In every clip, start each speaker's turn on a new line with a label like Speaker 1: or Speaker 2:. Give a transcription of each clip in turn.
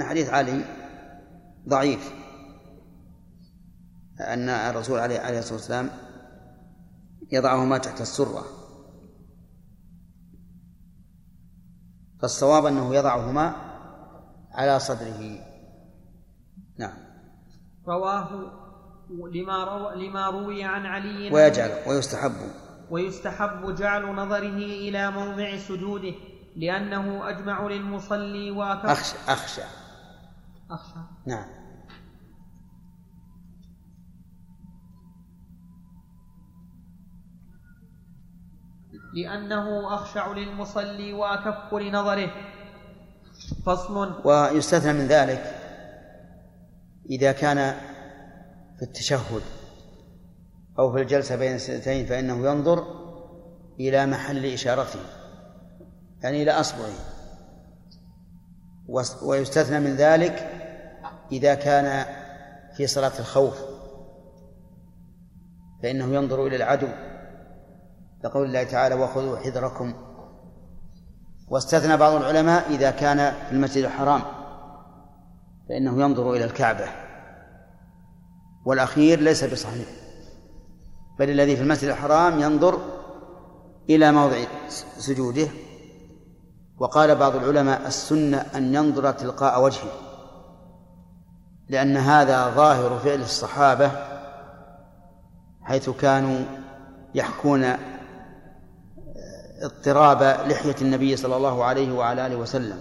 Speaker 1: من حديث علي ضعيف أن الرسول عليه عليه الصلاة والسلام يضعهما تحت السرة. فالصواب أنه يضعهما على صدره. نعم.
Speaker 2: رواه لما روى لما روي عن علي
Speaker 1: ويجعل ويستحب.
Speaker 2: ويستحب جعل نظره إلى موضع سجوده لأنه أجمع للمصلي وأكف
Speaker 1: أخشى أخشى.
Speaker 2: أخشى
Speaker 1: نعم.
Speaker 2: لأنه أخشع للمصلي وأكف لنظره. فصل.
Speaker 1: ويستثنى من ذلك إذا كان في التشهد أو في الجلسة بين السنتين فإنه ينظر إلى محل إشارته يعني إلى أصبعه. ويستثنى من ذلك إذا كان في صلاة الخوف فإنه ينظر إلى العدو. لقول الله تعالى وخذوا حذركم. واستثنى بعض العلماء إذا كان في المسجد الحرام فإنه ينظر إلى الكعبة. والأخير ليس بصحيح بل الذي في المسجد الحرام ينظر إلى موضع سجوده. وقال بعض العلماء السنة أن ينظر تلقاء وجهه. لأن هذا ظاهر فعل الصحابة حيث كانوا يحكون اضطراب لحية النبي صلى الله عليه وعلى آله وسلم.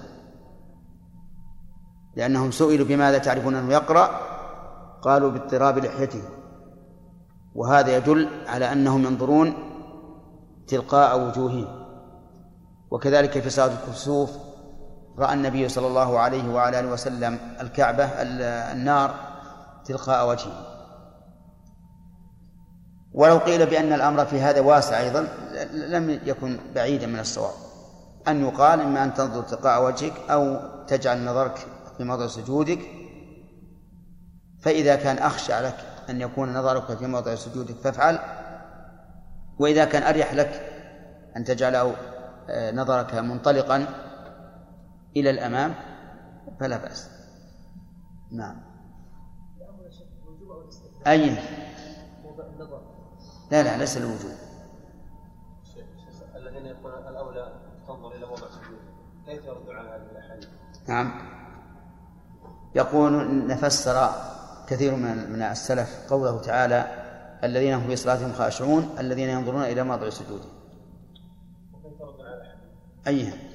Speaker 1: لأنهم سئلوا بماذا تعرفون أنه يقرأ؟ قالوا باضطراب لحيته. وهذا يدل على أنهم ينظرون تلقاء وجوههم. وكذلك في صلاة الكسوف رأى النبي صلى الله عليه وعلى آله وسلم الكعبة النار تلقاء وجهه. ولو قيل بأن الأمر في هذا واسع أيضا لم يكن بعيدا من الصواب. أن يقال إما أن تنظر تلقاء وجهك أو تجعل نظرك في موضع سجودك فإذا كان أخشى لك أن يكون نظرك في موضع سجودك فافعل وإذا كان أريح لك أن تجعل آه، نظرك منطلقا إلى الأمام فلا بأس. نعم. أي لا لا ليس الوجوب.
Speaker 3: الذين يقولون الاولى تنظر إلى موضع سجود كيف يردون على هذه الاحاديث؟
Speaker 1: نعم. يقول نفسر كثير من من السلف قوله تعالى الذين هم في صلاتهم خاشعون الذين ينظرون إلى موضع سجوده.
Speaker 3: وكيف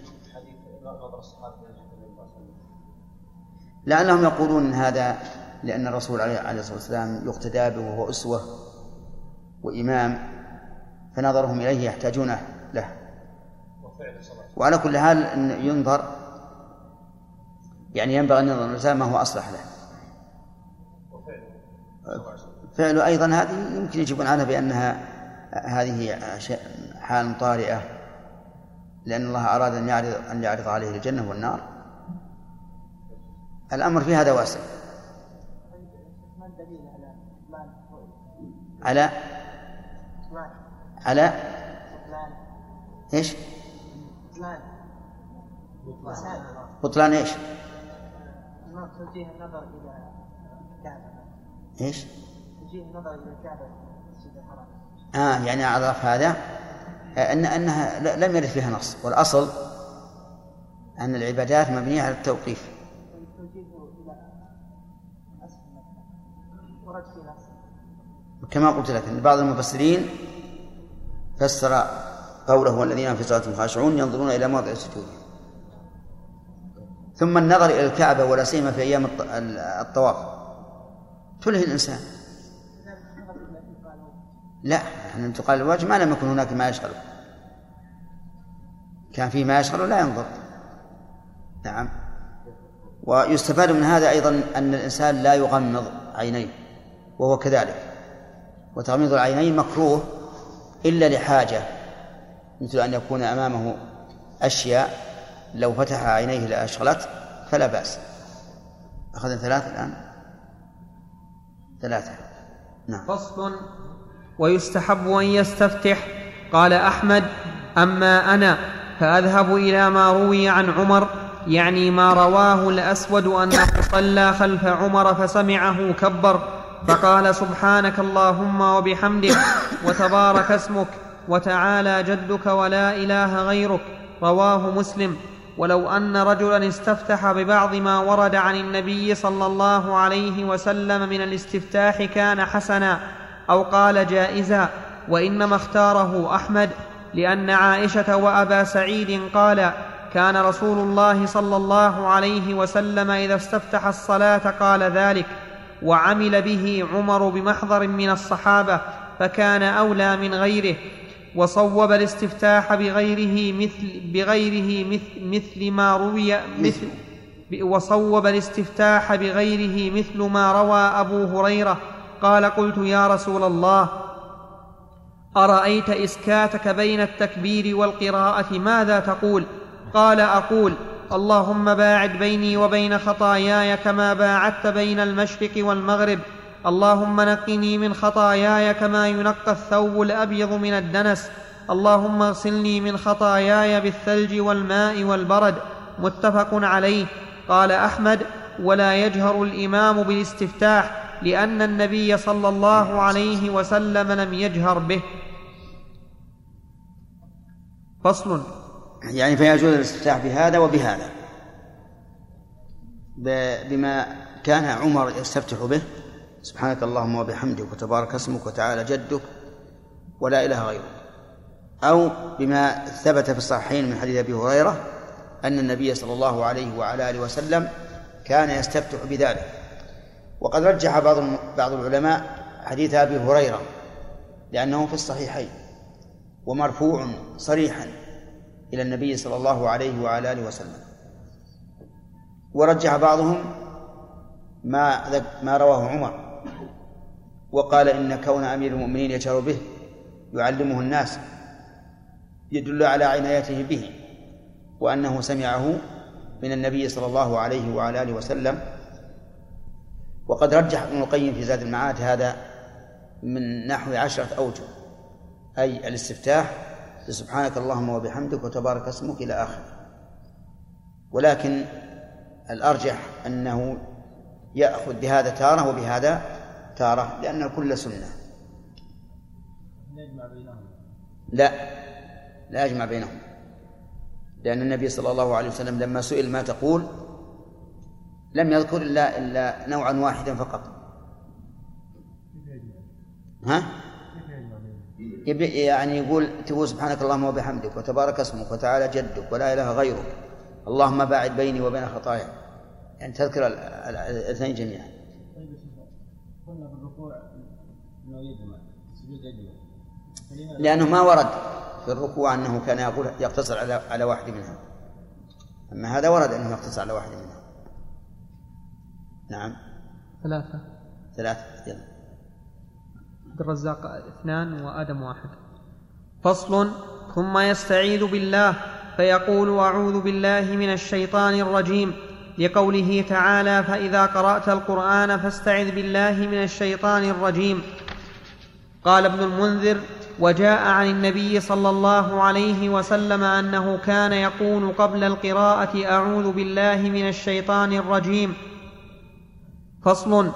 Speaker 1: لعلهم يقولون هذا لأن الرسول عليه الصلاة والسلام يقتدى به وهو أسوة وإمام فنظرهم إليه يحتاجون له. وعلى كل حال أن ينظر يعني ينبغي أن ينظر الإنسان ما هو أصلح له. فعله أيضا هذه يمكن يجيبون عنها بأنها هذه حال طارئة. لأن الله أراد أن يعرض أن يعرض عليه الجنة والنار. الأمر في هذا واسع. على؟ على؟ إيش؟ بطلان إيش؟ توجيه النظر إلى الكعبة. إيش؟ توجيه النظر إلى الكعبة. آه يعني اعرف هذا. ان أنها لم يرد فيها نص والأصل أن العبادات مبنية على التوقيف. كما قلت لك أن بعض المفسرين فسر قوله والذين في صلاتهم خاشعون ينظرون إلى موضع السجود. ثم النظر إلى الكعبة ولا سيما في أيام الطواف. تلهي الإنسان. لا. أن تقال الواجب ما لم يكن هناك ما يشغله. كان فيه ما يشغله لا ينظر. نعم. ويستفاد من هذا أيضا أن الإنسان لا يغمض عينيه وهو كذلك. وتغميض العينين مكروه إلا لحاجة مثل أن يكون أمامه أشياء لو فتح عينيه لأشغلت فلا بأس. أخذنا ثلاثة الآن؟ ثلاثة. نعم.
Speaker 2: فصل ويستحب أن يستفتح. قال أحمد أما أنا فأذهب إلى ما روي عن عمر يعني ما رواه الأسود أنه صلى خلف عمر فسمعه كبر فقال سبحانك اللهم وبحمدك وتبارك اسمك وتعالى جدك ولا إله غيرك رواه مسلم. ولو أن رجلا استفتح ببعض ما ورد عن النبي صلى الله عليه وسلم من الاستفتاح كان حسنا. أو قال جائزا وإنما اختاره أحمد لأن عائشة وأبا سعيد قال كان رسول الله صلى الله عليه وسلم إذا استفتح الصلاة قال ذلك وعمل به عمر بمحضر من الصحابة فكان أولى من غيره وصوب الاستفتاح بغيره مثل بغيره مثل, مثل ما روي مثل وصوب الاستفتاح بغيره مثل ما روى أبو هريرة قال قلت يا رسول الله أرأيت إسكاتك بين التكبير والقراءة؟ ماذا تقول؟ قال أقول اللهم باعد بيني وبين خطاياي كما باعدت بين المشرق والمغرب. اللهم نقني من خطاياي كما ينقى الثوب الأبيض من الدنس. اللهم اغسلني من خطاياي بالثلج والماء والبرد. متفق عليه. قال أحمد ولا يجهر الإمام بالاستفتاح. لأن النبي صلى الله عليه وسلم لم يجهر به. فصل.
Speaker 1: يعني فيجوز الاستفتاح بهذا وبهذا. بما كان عمر يستفتح به. سبحانك اللهم وبحمدك وتبارك اسمك وتعالى جدك ولا إله غيرك. أو بما ثبت في الصحيحين من حديث أبي هريرة أن النبي صلى الله عليه وعلى آله وسلم كان يستفتح بذلك. وقد رجح بعض بعض العلماء حديث أبي هريرة لأنه في الصحيحين ومرفوع صريحا إلى النبي صلى الله عليه وعلى آله وسلم. ورجح بعضهم ما ما رواه عمر وقال إن كون أمير المؤمنين يجهر به يعلمه الناس يدل على عنايته به وأنه سمعه من النبي صلى الله عليه وعلى آله وسلم وقد رجح ابن القيم في زاد المعاد هذا من نحو عشرة أوجه أي الاستفتاح سبحانك اللهم وبحمدك وتبارك اسمك إلى آخره. ولكن الأرجح أنه يأخذ بهذا تارة وبهذا تارة لأن الكل سنة. لا لا يجمع بينهم لأن النبي صلى الله عليه وسلم لما سئل ما تقول لم يذكر إلا إلا نوعا واحدا فقط. ها؟ يعني يقول تقول سبحانك اللهم وبحمدك وتبارك اسمك وتعالى جدك ولا إله غيرك. اللهم باعد بيني وبين خطاياي يعني تذكر الاثنين جميعا. قلنا بالركوع لأنه ما ورد في الركوع أنه كان يقول يقتصر على على واحد منها أما هذا ورد أنه يقتصر على واحد منها نعم.
Speaker 2: ثلاثة.
Speaker 1: ثلاثة يلا.
Speaker 2: عبد الرزاق اثنان وآدم واحد. فصل ثم يستعيذ بالله فيقول أعوذ بالله من الشيطان الرجيم. لقوله تعالى فإذا قرأت القرآن فاستعذ بالله من الشيطان الرجيم. قال ابن المنذر وجاء عن النبي صلى الله عليه وسلم أنه كان يقول قبل القراءة أعوذ بالله من الشيطان الرجيم. فصل.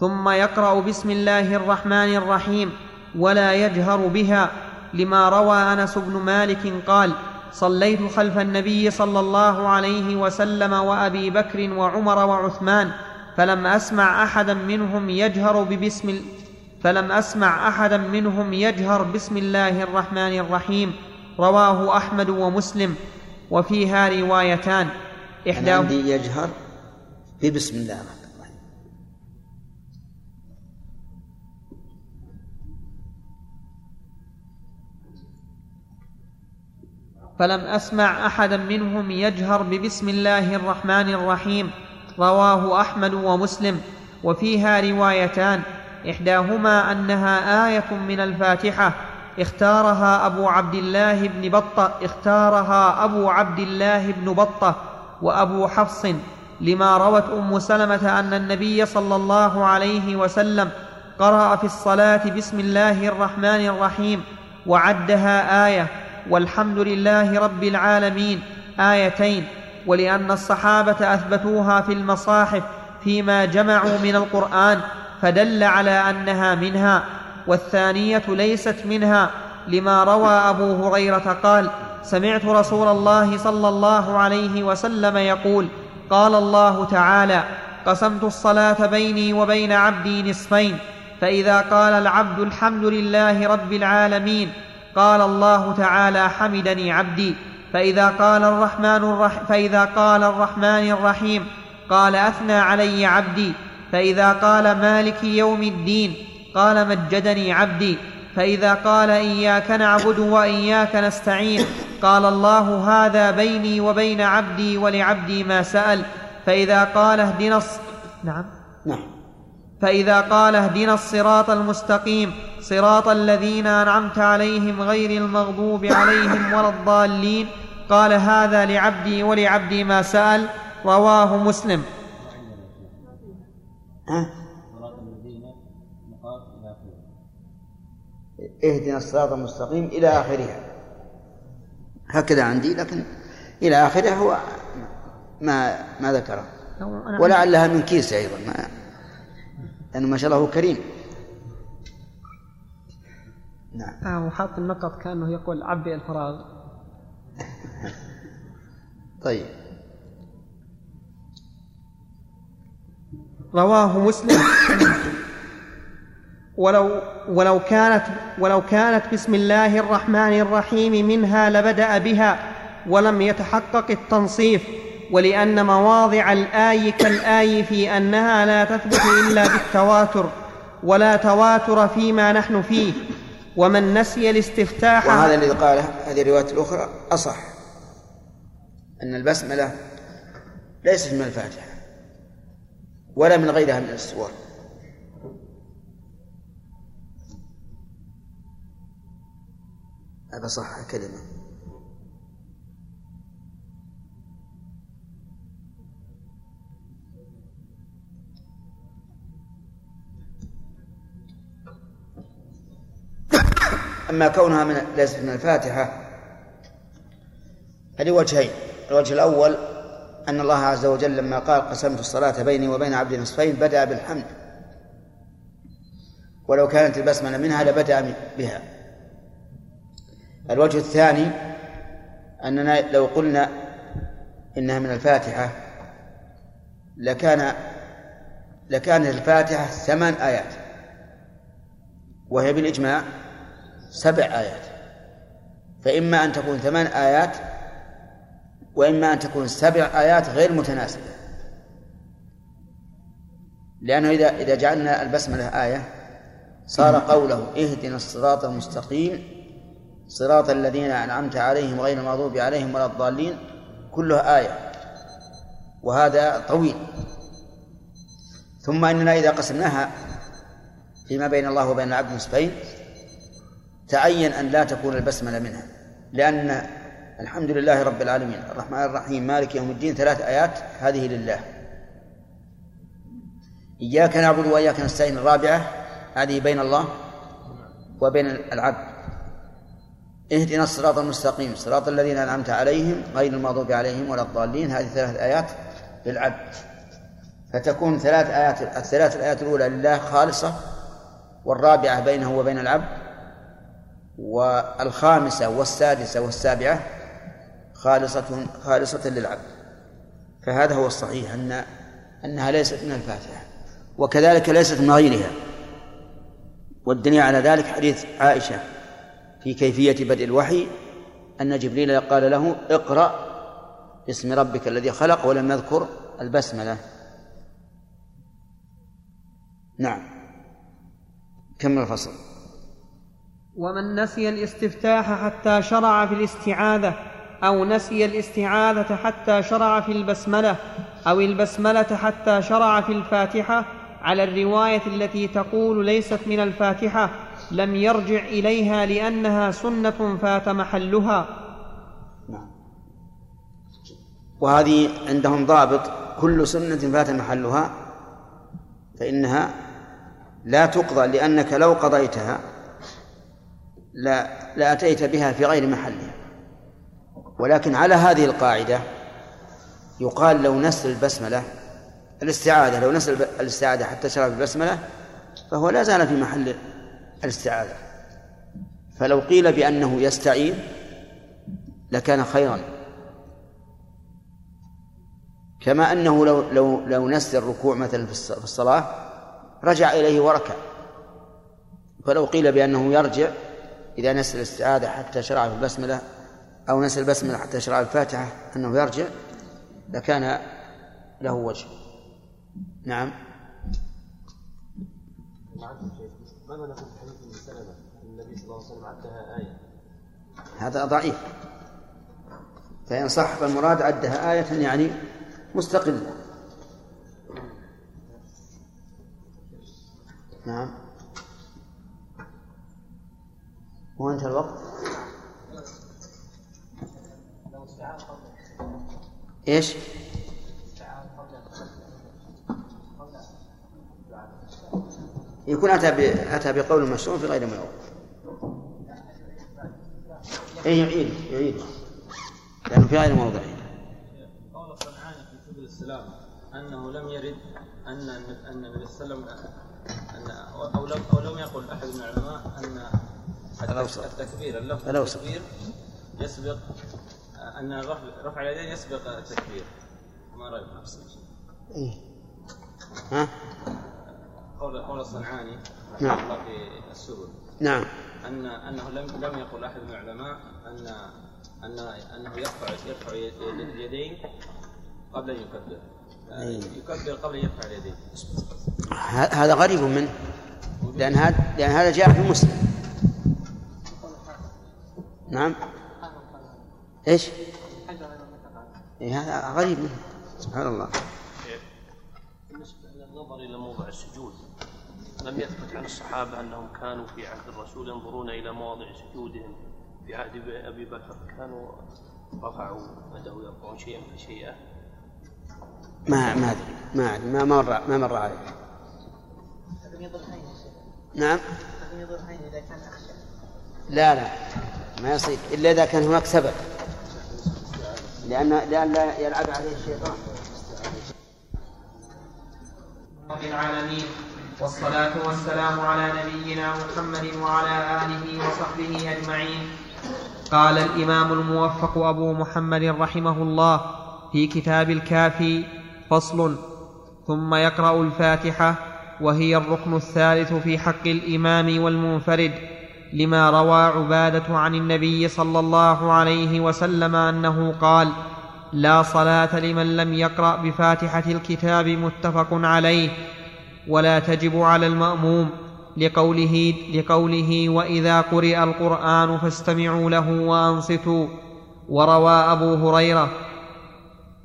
Speaker 2: ثم يقرأ بسم الله الرحمن الرحيم ولا يجهر بها لما روى أنس بن مالك قال صليت خلف النبي صلى الله عليه وسلم وأبي بكر وعمر وعثمان فلم أسمع أحدا منهم يجهر ببسم فلم أسمع أحدا منهم يجهر بسم الله الرحمن الرحيم. رواه أحمد ومسلم. وفيها روايتان.
Speaker 1: إحداهما يجهر ببسم الله
Speaker 2: فلم أسمع أحدا منهم يجهر ببسم الله الرحمن الرحيم. رواه أحمد ومسلم. وفيها روايتان. إحداهما أنها آية من الفاتحة. اختارها أبو عبد الله بن بطة. اختارها أبو عبد الله بن بطة وأبو حفص. لما روت أم سلمة أن النبي صلى الله عليه وسلم قرأ في الصلاة بسم الله الرحمن الرحيم. وعدها آية. والحمد لله رب العالمين. آيتين. ولأن الصحابة أثبتوها في المصاحف فيما جمعوا من القرآن فدل على أنها منها والثانية ليست منها. لما روى أبو هريرة قال سمعت رسول الله صلى الله عليه وسلم يقول قال الله تعالى قسمت الصلاة بيني وبين عبدي نصفين فإذا قال العبد الحمد لله رب العالمين قال الله تعالى حمدني عبدي فإذا قال الرحمن الرح فإذا قال الرحمن الرحيم قال أثنى علي عبدي فإذا قال مالك يوم الدين قال مجدني عبدي فإذا قال إياك نعبد وإياك نستعين قال الله هذا بيني وبين عبدي ولعبدي ما سأل فإذا قال اهدنا الص... نعم؟
Speaker 1: نعم.
Speaker 2: فإذا قال اهدنا الصراط المستقيم صراط الذين أنعمت عليهم غير المغضوب عليهم ولا الضالين قال هذا لعبدي ولعبدي ما سأل رواه مسلم.
Speaker 1: ها؟ اهدنا الصراط المستقيم إلى آخرها. هكذا عندي لكن إلى آخرها هو ما ما ذكره ولعلها من كيس أيضا ما لأنه ما شاء الله هو كريم.
Speaker 2: نعم. آه وحاط النقط كأنه يقول عبي الفراغ.
Speaker 1: طيب.
Speaker 2: رواه مسلم. ولو ولو كانت ولو كانت بسم الله الرحمن الرحيم منها لبدأ بها ولم يتحقق التنصيف. ولأن مواضع الآي كالآي في أنها لا تثبت إلا بالتواتر ولا تواتر فيما نحن فيه ومن نسي الاستفتاح
Speaker 1: وهذا الذي قاله هذه الرواية الأخرى أصح أن البسملة ليست من الفاتحة ولا من غيرها من السور. هذا صح كلمة أما كونها من ليست من الفاتحة هذه وجهين. الوجه الأول أن الله عز وجل لما قال قسمت الصلاة بيني وبين عبدي نصفين بدأ بالحمد. ولو كانت البسملة منها لبدأ بها. الوجه الثاني أننا لو قلنا إنها من الفاتحة لكان لكانت الفاتحة ثمان آيات وهي بالإجماع سبع آيات. فإما أن تكون ثمان آيات وإما أن تكون سبع آيات غير متناسبة. لأنه إذا إذا جعلنا البسملة آية صار قوله اهدنا الصراط المستقيم صراط الذين أنعمت عليهم غير المغضوب عليهم ولا الضالين كلها آية. وهذا طويل. ثم إننا إذا قسمناها فيما بين الله وبين العبد نصفين تعين أن لا تكون البسملة منها لأن الحمد لله رب العالمين الرحمن الرحيم مالك يوم الدين ثلاث آيات هذه لله. إياك نعبد وإياك نستعين الرابعة هذه بين الله وبين العبد. اهدنا الصراط المستقيم صراط الذين أنعمت عليهم غير المغضوب عليهم ولا الضالين. هذه ثلاث آيات للعبد. فتكون ثلاث آيات الثلاث الآيات الأولى لله خالصة والرابعة بينه وبين العبد والخامسة والسادسة والسابعة خالصة خالصة للعبد. فهذا هو الصحيح أن أنها ليست من الفاتحة وكذلك ليست من غيرها. والدليل على ذلك حديث عائشة في كيفية بدء الوحي أن جبريل قال له اقرأ باسم ربك الذي خلق ولم يذكر البسملة. نعم. كمل الفصل.
Speaker 2: ومن نسي الاستفتاح حتى شرع في الاستعاذة أو نسي الاستعاذة حتى شرع في البسملة أو البسملة حتى شرع في الفاتحة على الرواية التي تقول ليست من الفاتحة لم يرجع إليها لأنها سنة فات محلها.
Speaker 1: نعم. وهذه عندهم ضابط كل سنة فات محلها فإنها لا تقضى لأنك لو قضيتها لا لأتيت بها في غير محلها. ولكن على هذه القاعدة يقال لو نسل البسملة الاستعاذة لو نسل الاستعاذة حتى شرع البسملة فهو لا زال في محل الاستعاذة. فلو قيل بأنه يستعيذ لكان خيرا. كما أنه لو لو لو نسل الركوع مثلا في الصلاة رجع إليه وركع. فلو قيل بأنه يرجع إذا نسل الاستعاذة حتى شرع في البسملة أو نسل البسملة حتى شرع الفاتحة أنه يرجع لكان له وجه. نعم.
Speaker 3: ماذا نقول في النبي صلى الله عليه وسلم عدها آية
Speaker 1: هذا ضعيف. فإن صح فالمراد عدها آية يعني مستقلة. نعم. وانتهى الوقت. إيش؟ يكون أتى أتى بقول مشروع في غير موضع أي يعيد يعيد. لأنه في غير موضع.
Speaker 3: قول الصنعاني في سبل السلام أنه لم يرد أن أن النبي صلى الله عليه وسلم أن أو لم أو لم يقل أحد من العلماء أن التكبير. اللفظ التكبير يسبق أن رفع اليدين يسبق التكبير. ما رأيك نفس
Speaker 1: إيه. ها؟
Speaker 3: قول قول الصنعاني
Speaker 1: نعم.
Speaker 3: الله في السبل.
Speaker 1: نعم.
Speaker 3: أن أنه لم لم يقل أحد من العلماء أن أن أنه يرفع يرفع اليدين قبل أن يكبر.
Speaker 1: أيه.
Speaker 3: يكبر قبل أن يرفع اليدين.
Speaker 1: هذا غريب منه. لأن هذا لأن هذا جاء في مسلم. نعم. إيش؟ إيه هذا غريب. منه سبحان الله.
Speaker 4: بالنسبة للنظر إلى موضع السجود لم يثبت عن الصحابة أنهم كانوا في عهد الرسول ينظرون إلى مواضع سجودهم في عهد أبي بكر كانوا رفعوا بدأوا يرفعون شيئا فشيئا
Speaker 1: ما ما أدري. ما أدري. ما مر ما مر علي نعم. لا لا. ما يصير إلا إذا كان هناك سبب. لأن لأن لا يلعب عليه الشيطان.
Speaker 2: رب العالمين والصلاة والسلام على نبينا محمد وعلى آله وصحبه أجمعين. قال الإمام الموفق أبو محمد رحمه الله في كتاب الكافي فصل. ثم يقرأ الفاتحة وهي الركن الثالث في حق الإمام والمنفرد. لما روى عبادة عن النبي صلى الله عليه وسلم أنه قال لا صلاة لمن لم يقرأ بفاتحة الكتاب متفق عليه ولا تجب على المأموم لقوله لقوله وإذا قرئ القرآن فاستمعوا له وأنصتوا وروى أبو هريرة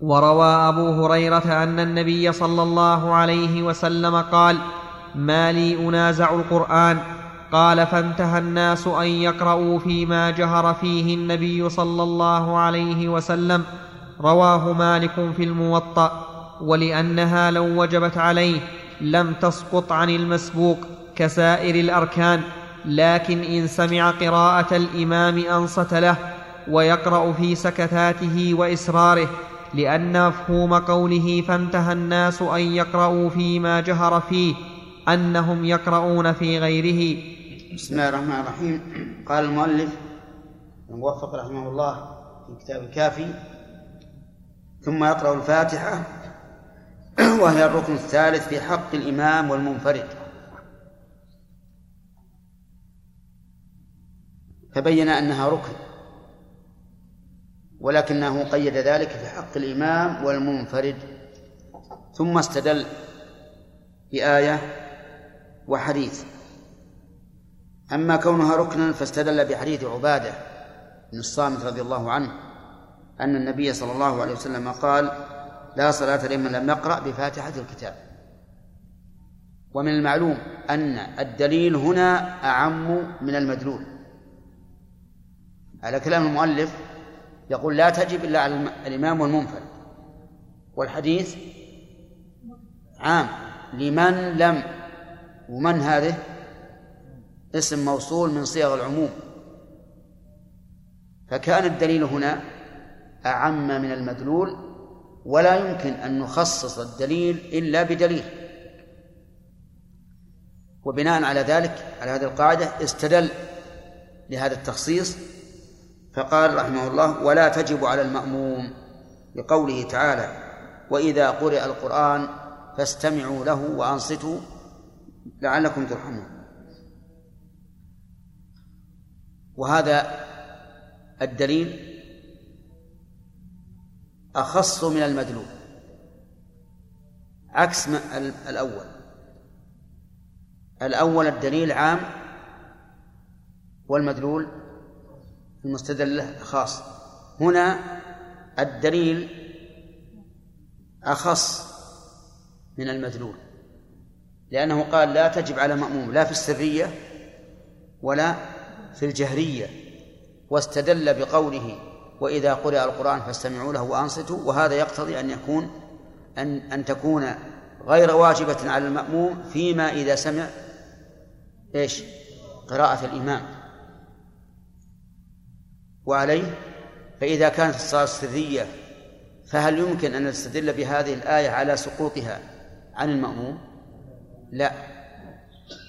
Speaker 2: وروى أبو هريرة أن النبي صلى الله عليه وسلم قال ما لي أنازع القرآن قال فانتهى الناس أن يقرأوا فيما جهر فيه النبي صلى الله عليه وسلم. رواه مالك في الموطأ. ولأنها لو وجبت عليه لم تسقط عن المسبوق كسائر الأركان. لكن إن سمع قراءة الإمام أنصت له ويقرأ في سكتاته وإسراره لأن مفهوم قوله فانتهى الناس أن يقرأوا فيما جهر فيه أنهم يقرؤون في غيره.
Speaker 1: بسم الله الرحمن الرحيم. قال المؤلف الموفق رحمه الله في كتاب الكافي ثم يقرأ الفاتحة وهي الركن الثالث في حق الإمام والمنفرد. فبين أنها ركن ولكنه قيد ذلك في حق الإمام والمنفرد. ثم استدل بآية وحديث. أما كونها ركنا فاستدل بحديث عبادة بن الصامت رضي الله عنه أن النبي صلى الله عليه وسلم قال لا صلاة لمن لم يقرأ بفاتحة الكتاب. ومن المعلوم أن الدليل هنا أعم من المدلول. على كلام المؤلف يقول لا تجب إلا على الإمام والمنفرد. والحديث عام. لمن لم ومن هذه؟ اسم موصول من صيغ العموم. فكان الدليل هنا أعم من المدلول ولا يمكن أن نخصص الدليل إلا بدليل. وبناء على ذلك على هذه القاعدة استدل لهذا التخصيص فقال رحمه الله ولا تجب على المأموم لقوله تعالى وإذا قرئ القرآن فاستمعوا له وأنصتوا لعلكم ترحمون. وهذا الدليل أخص من المدلول عكس الأول. الأول الدليل عام والمدلول المستدل خاص. هنا الدليل أخص من المدلول لأنه قال لا تجب على مأموم لا في السرية ولا في الجهرية واستدل بقوله وإذا قرأ القرآن فاستمعوا له وأنصتوا وهذا يقتضي أن يكون أن أن تكون غير واجبة على المأموم فيما إذا سمع إيش؟ قراءة الإمام وعليه فإذا كانت الصلاة سرية فهل يمكن أن نستدل بهذه الآية على سقوطها عن المأموم؟ لا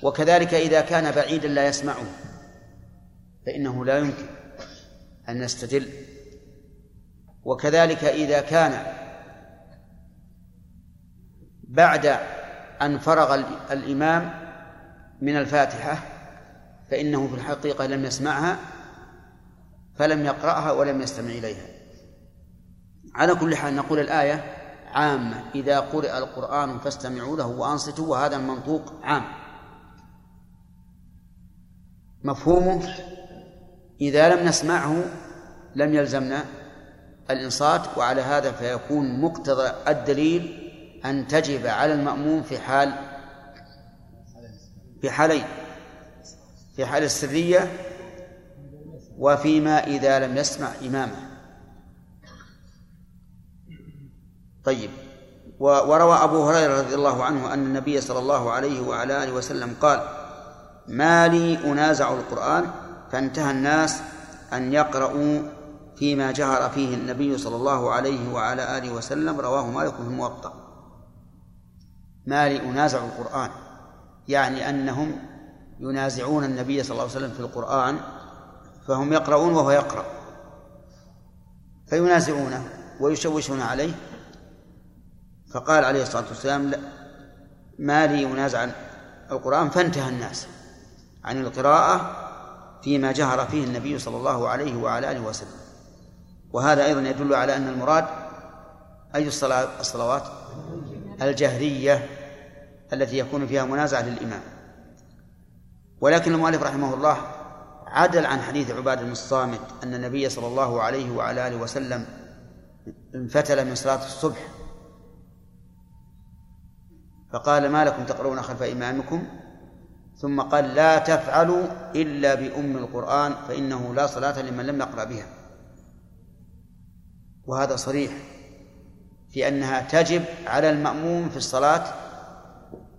Speaker 1: وكذلك إذا كان بعيدا لا يسمعه فإنه لا يمكن أن نستدل. وكذلك إذا كان بعد أن فرغ الإمام من الفاتحة فإنه في الحقيقة لم يسمعها فلم يقرأها ولم يستمع إليها. على كل حال نقول الآية عامة. إذا قرئ القرآن فاستمعوا له وأنصتوا وهذا المنطوق عام. مفهومه؟ إذا لم نسمعه لم يلزمنا الإنصات وعلى هذا فيكون مقتضى الدليل أن تجب على المأموم في حال في حالين في حال السرية وفيما إذا لم يسمع إمامه. طيب. وروى أبو هريرة رضي الله عنه أن النبي صلى الله عليه وعلى آله وسلم قال ما لي أنازع القرآن فانتهى الناس أن يقرأوا فيما جهر فيه النبي صلى الله عليه وعلى آله وسلم رواه مالك في الموطأ. ما لي أنازع القرآن يعني أنهم ينازعون النبي صلى الله عليه وسلم في القرآن فهم يقرؤون وهو يقرأ. فينازعونه ويشوشون عليه. فقال عليه الصلاة والسلام لا ما لي ينازع القرآن فانتهى الناس عن القراءة فيما جهر فيه النبي صلى الله عليه وعلى آله وسلم. وهذا أيضا يدل على أن المراد أي الصلاة الصلوات؟ الجهرية التي يكون فيها منازعة للإمام. ولكن المؤلف رحمه الله عدل عن حديث عباد بن الصامت أن النبي صلى الله عليه وعلى آله وسلم انفتل من صلاة الصبح. فقال ما لكم تقرؤون خلف إمامكم ثم قال لا تفعلوا إلا بأم القرآن فإنه لا صلاة لمن لم يقرأ بها. وهذا صريح في أنها تجب على المأموم في الصلاة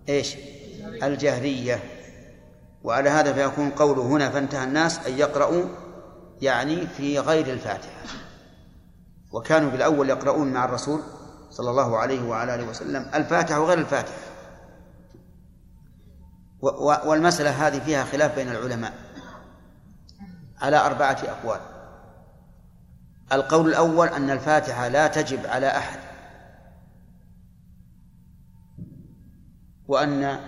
Speaker 1: إيش؟ الجهرية. وعلى هذا فيكون قوله هنا فانتهى الناس أن يقرأوا يعني في غير الفاتحة. وكانوا بالأول يقرؤون مع الرسول صلى الله عليه وعلى آله وسلم الفاتحة وغير الفاتحة. والمسألة هذه فيها خلاف بين العلماء على أربعة أقوال. القول الأول أن الفاتحة لا تجب على أحد وأن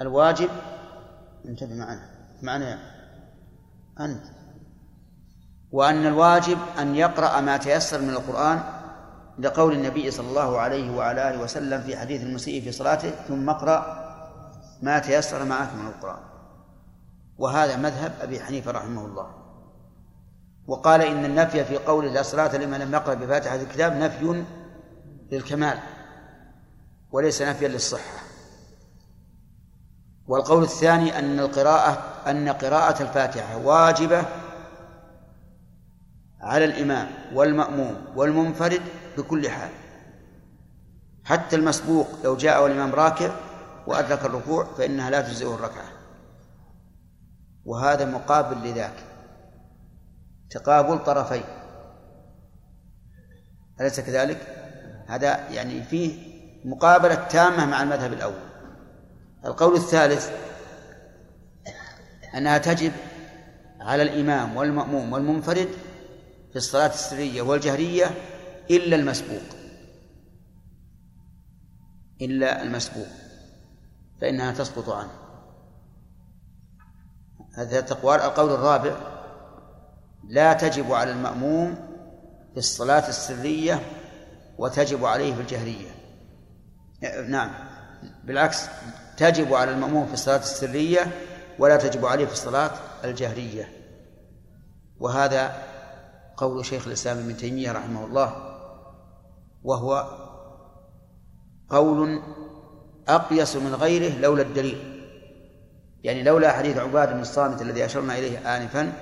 Speaker 1: الواجب انتبه معنا معنا أنت وأن الواجب أن يقرأ ما تيسر من القرآن لقول النبي صلى الله عليه وعلى آله وسلم في حديث المسيء في صلاته ثم اقرأ ما تيسر معك من القرآن. وهذا مذهب أبي حنيفة رحمه الله. وقال إن النفي في قول لا صلاة لمن لم يقرأ بفاتحة الكتاب نفي للكمال وليس نفيا للصحة. والقول الثاني أن القراءة أن قراءة الفاتحة واجبة على الإمام والمأموم والمنفرد بكل حال. حتى المسبوق لو جاء والإمام راكع وأدرك الركوع فإنها لا تجزئه الركعة. وهذا مقابل لذاك. تقابل طرفين. أليس كذلك؟ هذا يعني فيه مقابلة تامة مع المذهب الأول. القول الثالث أنها تجب على الإمام والمأموم والمنفرد في الصلاة السرية والجهرية إلا المسبوق. إلا المسبوق. فإنها تسقط عنه. هذا التقوال القول الرابع. لا تجب على المأموم في الصلاة السرية وتجب عليه في الجهرية. نعم بالعكس تجب على المأموم في الصلاة السرية ولا تجب عليه في الصلاة الجهرية. وهذا قول شيخ الإسلام ابن تيمية رحمه الله وهو قول أقيس من غيره لولا الدليل. يعني لولا حديث عباد بن الصامت الذي أشرنا إليه آنفا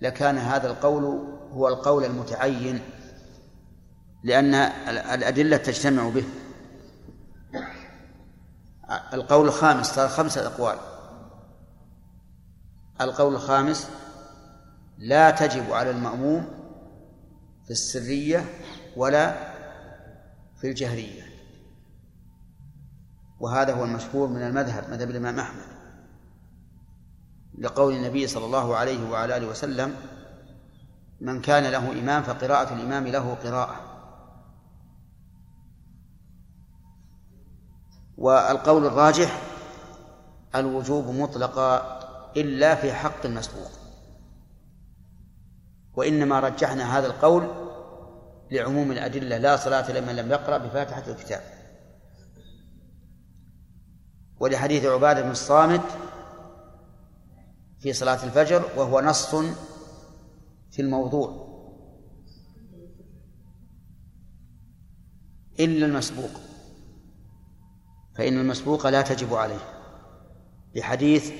Speaker 1: لكان هذا القول هو القول المتعين لأن الأدلة تجتمع به. القول الخامس صار خمسة أقوال. القول الخامس لا تجب على المأموم في السرية ولا في الجهرية. وهذا هو المشهور من المذهب مذهب الإمام أحمد. لقول النبي صلى الله عليه وعلى آله وسلم من كان له إمام فقراءة الإمام له قراءة. والقول الراجح الوجوب مطلقا إلا في حق المسبوق. وإنما رجحنا هذا القول لعموم الأدلة لا صلاة لمن لم يقرأ بفاتحة الكتاب. ولحديث عبادة بن الصامت في صلاة الفجر وهو نص في الموضوع. إلا المسبوق. فإن المسبوق لا تجب عليه. بحديث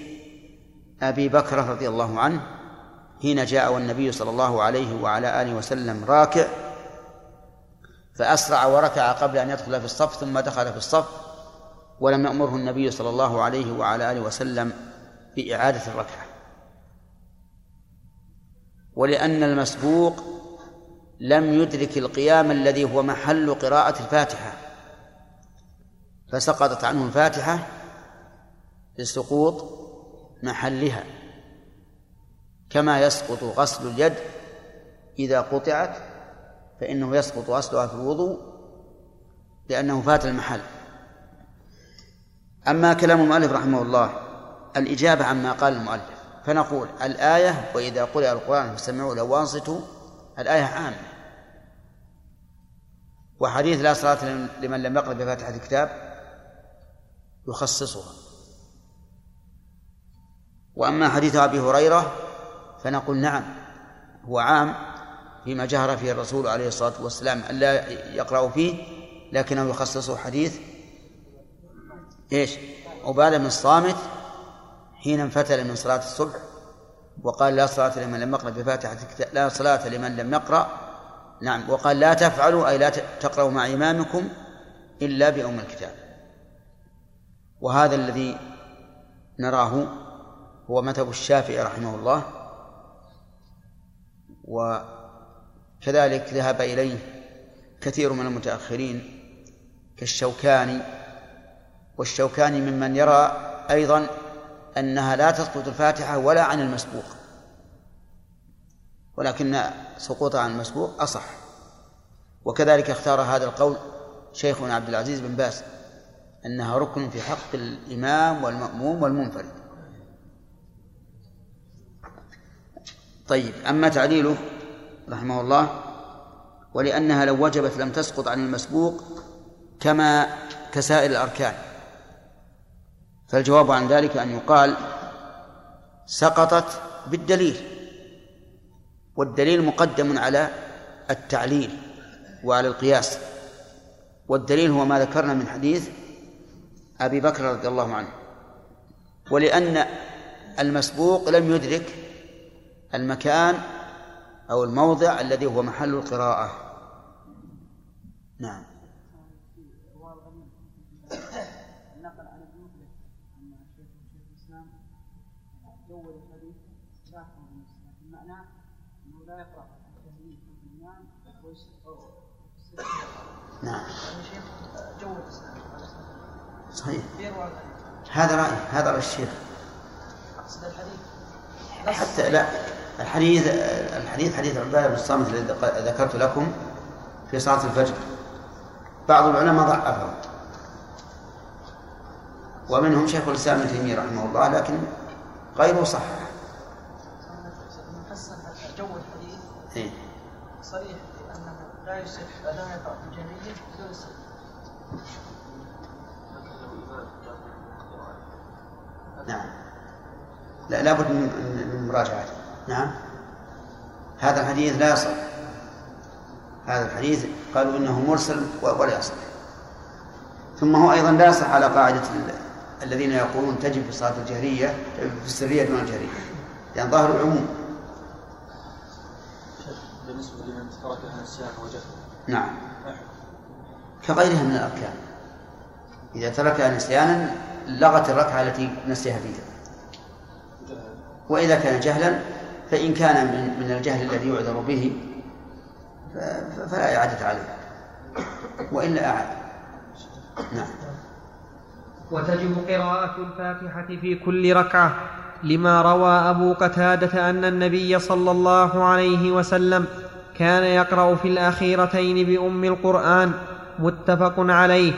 Speaker 1: أبي بكر رضي الله عنه حين جاء والنبي صلى الله عليه وعلى آله وسلم راكع فأسرع وركع قبل أن يدخل في الصف ثم دخل في الصف ولم يأمره النبي صلى الله عليه وعلى آله وسلم بإعادة الركعة. ولأن المسبوق لم يدرك القيام الذي هو محل قراءة الفاتحة. فسقطت عنه الفاتحة لسقوط محلها. كما يسقط غسل اليد إذا قطعت فإنه يسقط غسلها في الوضوء لأنه فات المحل. أما كلام المؤلف رحمه الله الإجابة عما قال المؤلف. فنقول الآية وإذا قرأ القرآن فاستمعوا له وانصتوا الآية عامة. وحديث لا صلاة لمن لم يقرأ بفاتحة الكتاب يخصصها. وأما حديث أبي هريرة فنقول نعم هو عام فيما جهر فيه الرسول عليه الصلاة والسلام ألا يقرأ فيه لكنه يخصصه حديث إيش؟ عبادة من الصامت حين انفتل من صلاة الصبح وقال لا صلاة لمن لم يقرأ بفاتحة لا صلاة لمن لم يقرأ نعم وقال لا تفعلوا أي لا تقرأوا مع إمامكم إلا بأم الكتاب وهذا الذي نراه هو مذهب الشافعي رحمه الله وكذلك ذهب إليه كثير من المتأخرين كالشوكاني والشوكاني ممن يرى أيضا أنها لا تسقط الفاتحة ولا عن المسبوق. ولكن سقوط عن المسبوق أصح. وكذلك اختار هذا القول شيخنا عبد العزيز بن باز أنها ركن في حق الإمام والمأموم والمنفرد. طيب أما تعليله رحمه الله ولأنها لو وجبت لم تسقط عن المسبوق كما كسائر الأركان. فالجواب عن ذلك أن يقال سقطت بالدليل والدليل مقدم على التعليل وعلى القياس والدليل هو ما ذكرنا من حديث أبي بكر رضي الله عنه ولأن المسبوق لم يدرك المكان أو الموضع الذي هو محل القراءة. نعم نقل عن ابن ان الشيخ الاسلام جود الحديث انه لا يقرا التهليل في الإيمان نعم
Speaker 5: جو الاسلام
Speaker 1: صحيح. هذا رأي هذا رأي الشيخ.
Speaker 5: أقصد الحديث.
Speaker 1: حتى لا الحديث الحديث حديث عبادة بن الصامت الذي ذكرت لكم في صلاة الفجر. بعض العلماء ضعفه. ومنهم شيخ الإسلام ابن تيمية رحمه الله لكن غيره صح
Speaker 5: جو الحديث.
Speaker 1: إيه؟
Speaker 5: صريح لا يصح في الجاهليه بدون
Speaker 1: نعم. لا لابد من مراجعته نعم. هذا الحديث لا يصح. هذا الحديث قالوا إنه مرسل ولا يصح. ثم هو أيضا لا يصح على قاعدة ال- الذين يقولون تجب في الصلاة الجهرية في السرية دون الجهرية. لأن ظاهر العموم.
Speaker 3: بالنسبة لمن ترك النسيان وجهه
Speaker 1: نعم. كغيرها من الأركان. إذا تركها نسيانا لغت الركعة التي نسيها فيها. وإذا كان جهلا فإن كان من من الجهل الذي يعذر به فلا إعادة عليه. وإلا أعاد. نعم.
Speaker 2: وتجب قراءة الفاتحة في كل ركعة لما روى أبو قتادة أن النبي صلى الله عليه وسلم كان يقرأ في الأخيرتين بأم القرآن متفق عليه.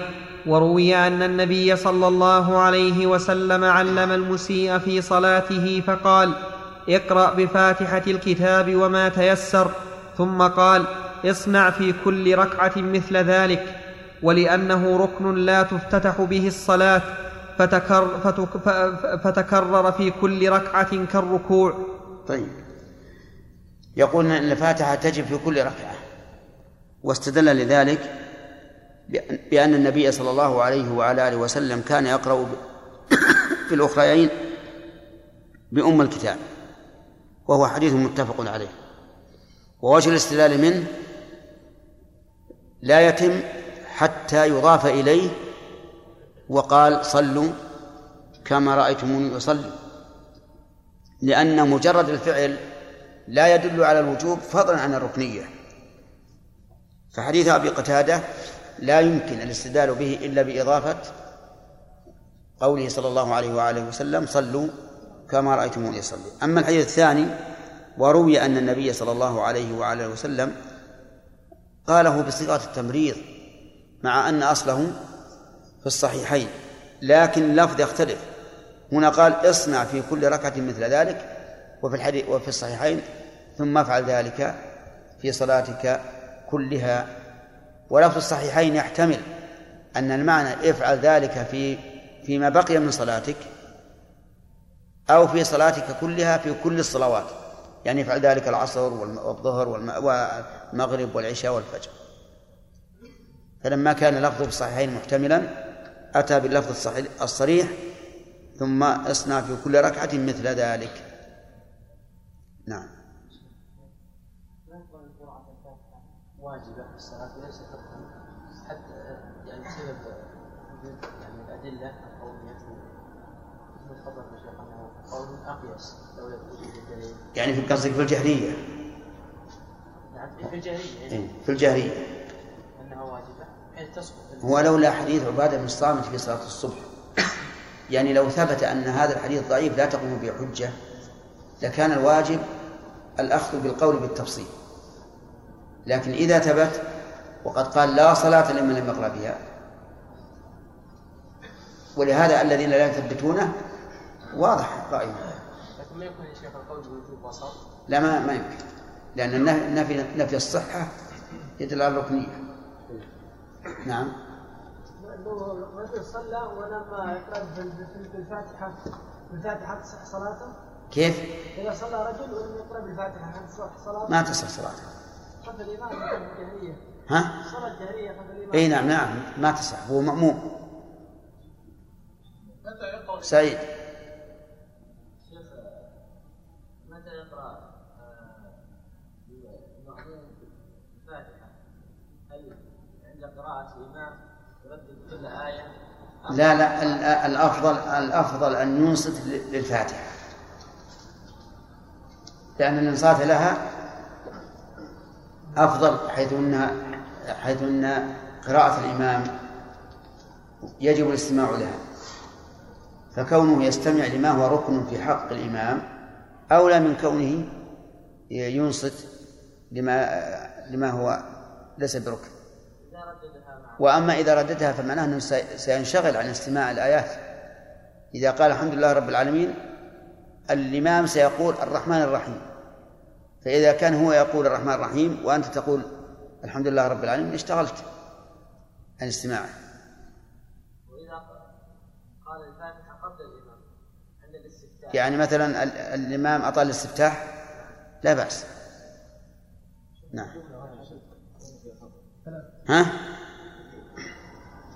Speaker 2: وروي أن النبي صلى الله عليه وسلم علم المسيء في صلاته فقال اقرأ بفاتحة الكتاب وما تيسر ثم قال اصنع في كل ركعة مثل ذلك ولأنه ركن لا تفتتح به الصلاة فتكر فتكرر في كل ركعة كالركوع.
Speaker 1: طيب. يقول أن الفاتحة تجب في كل ركعة واستدل لذلك بأن- النبي صلى الله عليه وعلى آله وسلم كان يقرأ في الأخريين بأم الكتاب وهو حديث متفق عليه. ووجه الاستدلال منه لا يتم حتى يضاف إليه وقال صلوا كما رأيتموني أصلي لأن مجرد الفعل لا يدل على الوجوب فضلا عن الركنية. فحديث أبي قتادة لا يمكن الاستدلال به إلا بإضافة قوله صلى الله عليه وآله وسلم صلوا كما رأيتموني يصلي. أما الحديث الثاني وروي أن النبي صلى الله عليه وآله وسلم قاله بصيغة التمريض مع أن أصله في الصحيحين لكن اللفظ يختلف. هنا قال اصنع في كل ركعة مثل ذلك وفي الحديث وفي الصحيحين ثم افعل ذلك في صلاتك كلها. ولفظ الصحيحين يحتمل أن المعنى افعل ذلك في فيما بقي من صلاتك أو في صلاتك كلها في كل الصلوات. يعني افعل ذلك العصر والظهر والم- والمغرب والعشاء والفجر. فلما كان لفظه في الصحيحين محتملا أتى باللفظ الصريح ثم اصنع في كل ركعة مثل ذلك. نعم.
Speaker 5: واجبة في الصلاة ركنا حتى يعني بسبب يعني الأدلة القولية
Speaker 1: يعني في قصدك في الجهرية.
Speaker 5: نعم في الجاهلية يعني
Speaker 1: في الجهرية.
Speaker 5: أنها واجبة حيث تسقط
Speaker 1: هو لولا حديث عبادة بن الصامت في صلاة الصبح. يعني لو ثبت أن هذا الحديث ضعيف لا تقوم به حجة لكان الواجب الأخذ بالقول بالتفصيل. لكن إذا ثبت وقد قال لا صلاة لمن لم يقرأ بها ولهذا الذين لا يثبتونه واضح رأيهم.
Speaker 5: لكن ما يكون يا شيخ القول بوجوب وسط
Speaker 1: لا ما, ما يمكن. لأن النفي نفي, نفي الصحة يدل على الركنية. نعم.
Speaker 6: انه رجل صلى ولما يقرأ بالفاتحه بالفاتحه تصح صلاته؟
Speaker 1: كيف؟
Speaker 6: إذا صلى رجل ولم يقرأ بالفاتحه هل تصح صلاته؟
Speaker 1: ما تصح صلاته.
Speaker 6: خلف
Speaker 1: ها؟
Speaker 6: خلف الامام
Speaker 1: إي نعم نعم ما تصح هو مأموم. سعيد.
Speaker 5: متى يقرأ؟ المأموم الفاتحه هل عند قراءة الإمام يردد كل آية؟
Speaker 1: لا لا ال- الأفضل الأفضل أن ينصت للفاتحة. لأن الإنصات لها أفضل حيث انها حيث أن قراءة الإمام يجب الاستماع لها. فكونه يستمع لما هو ركن في حق الإمام أولى من كونه ينصت لما لما هو ليس بركن. وأما إذا رددها فمعناه أنه سينشغل عن استماع الآيات. إذا قال الحمد لله رب العالمين الإمام سيقول الرحمن الرحيم. فإذا كان هو يقول الرحمن الرحيم وأنت تقول الحمد لله رب العالمين اشتغلت عن استماعه
Speaker 6: وإذا قال الفاتحة قبل الإمام عند الاستفتاح.
Speaker 1: يعني مثلا الإمام أطال الاستفتاح؟ لا بأس. نعم. ها؟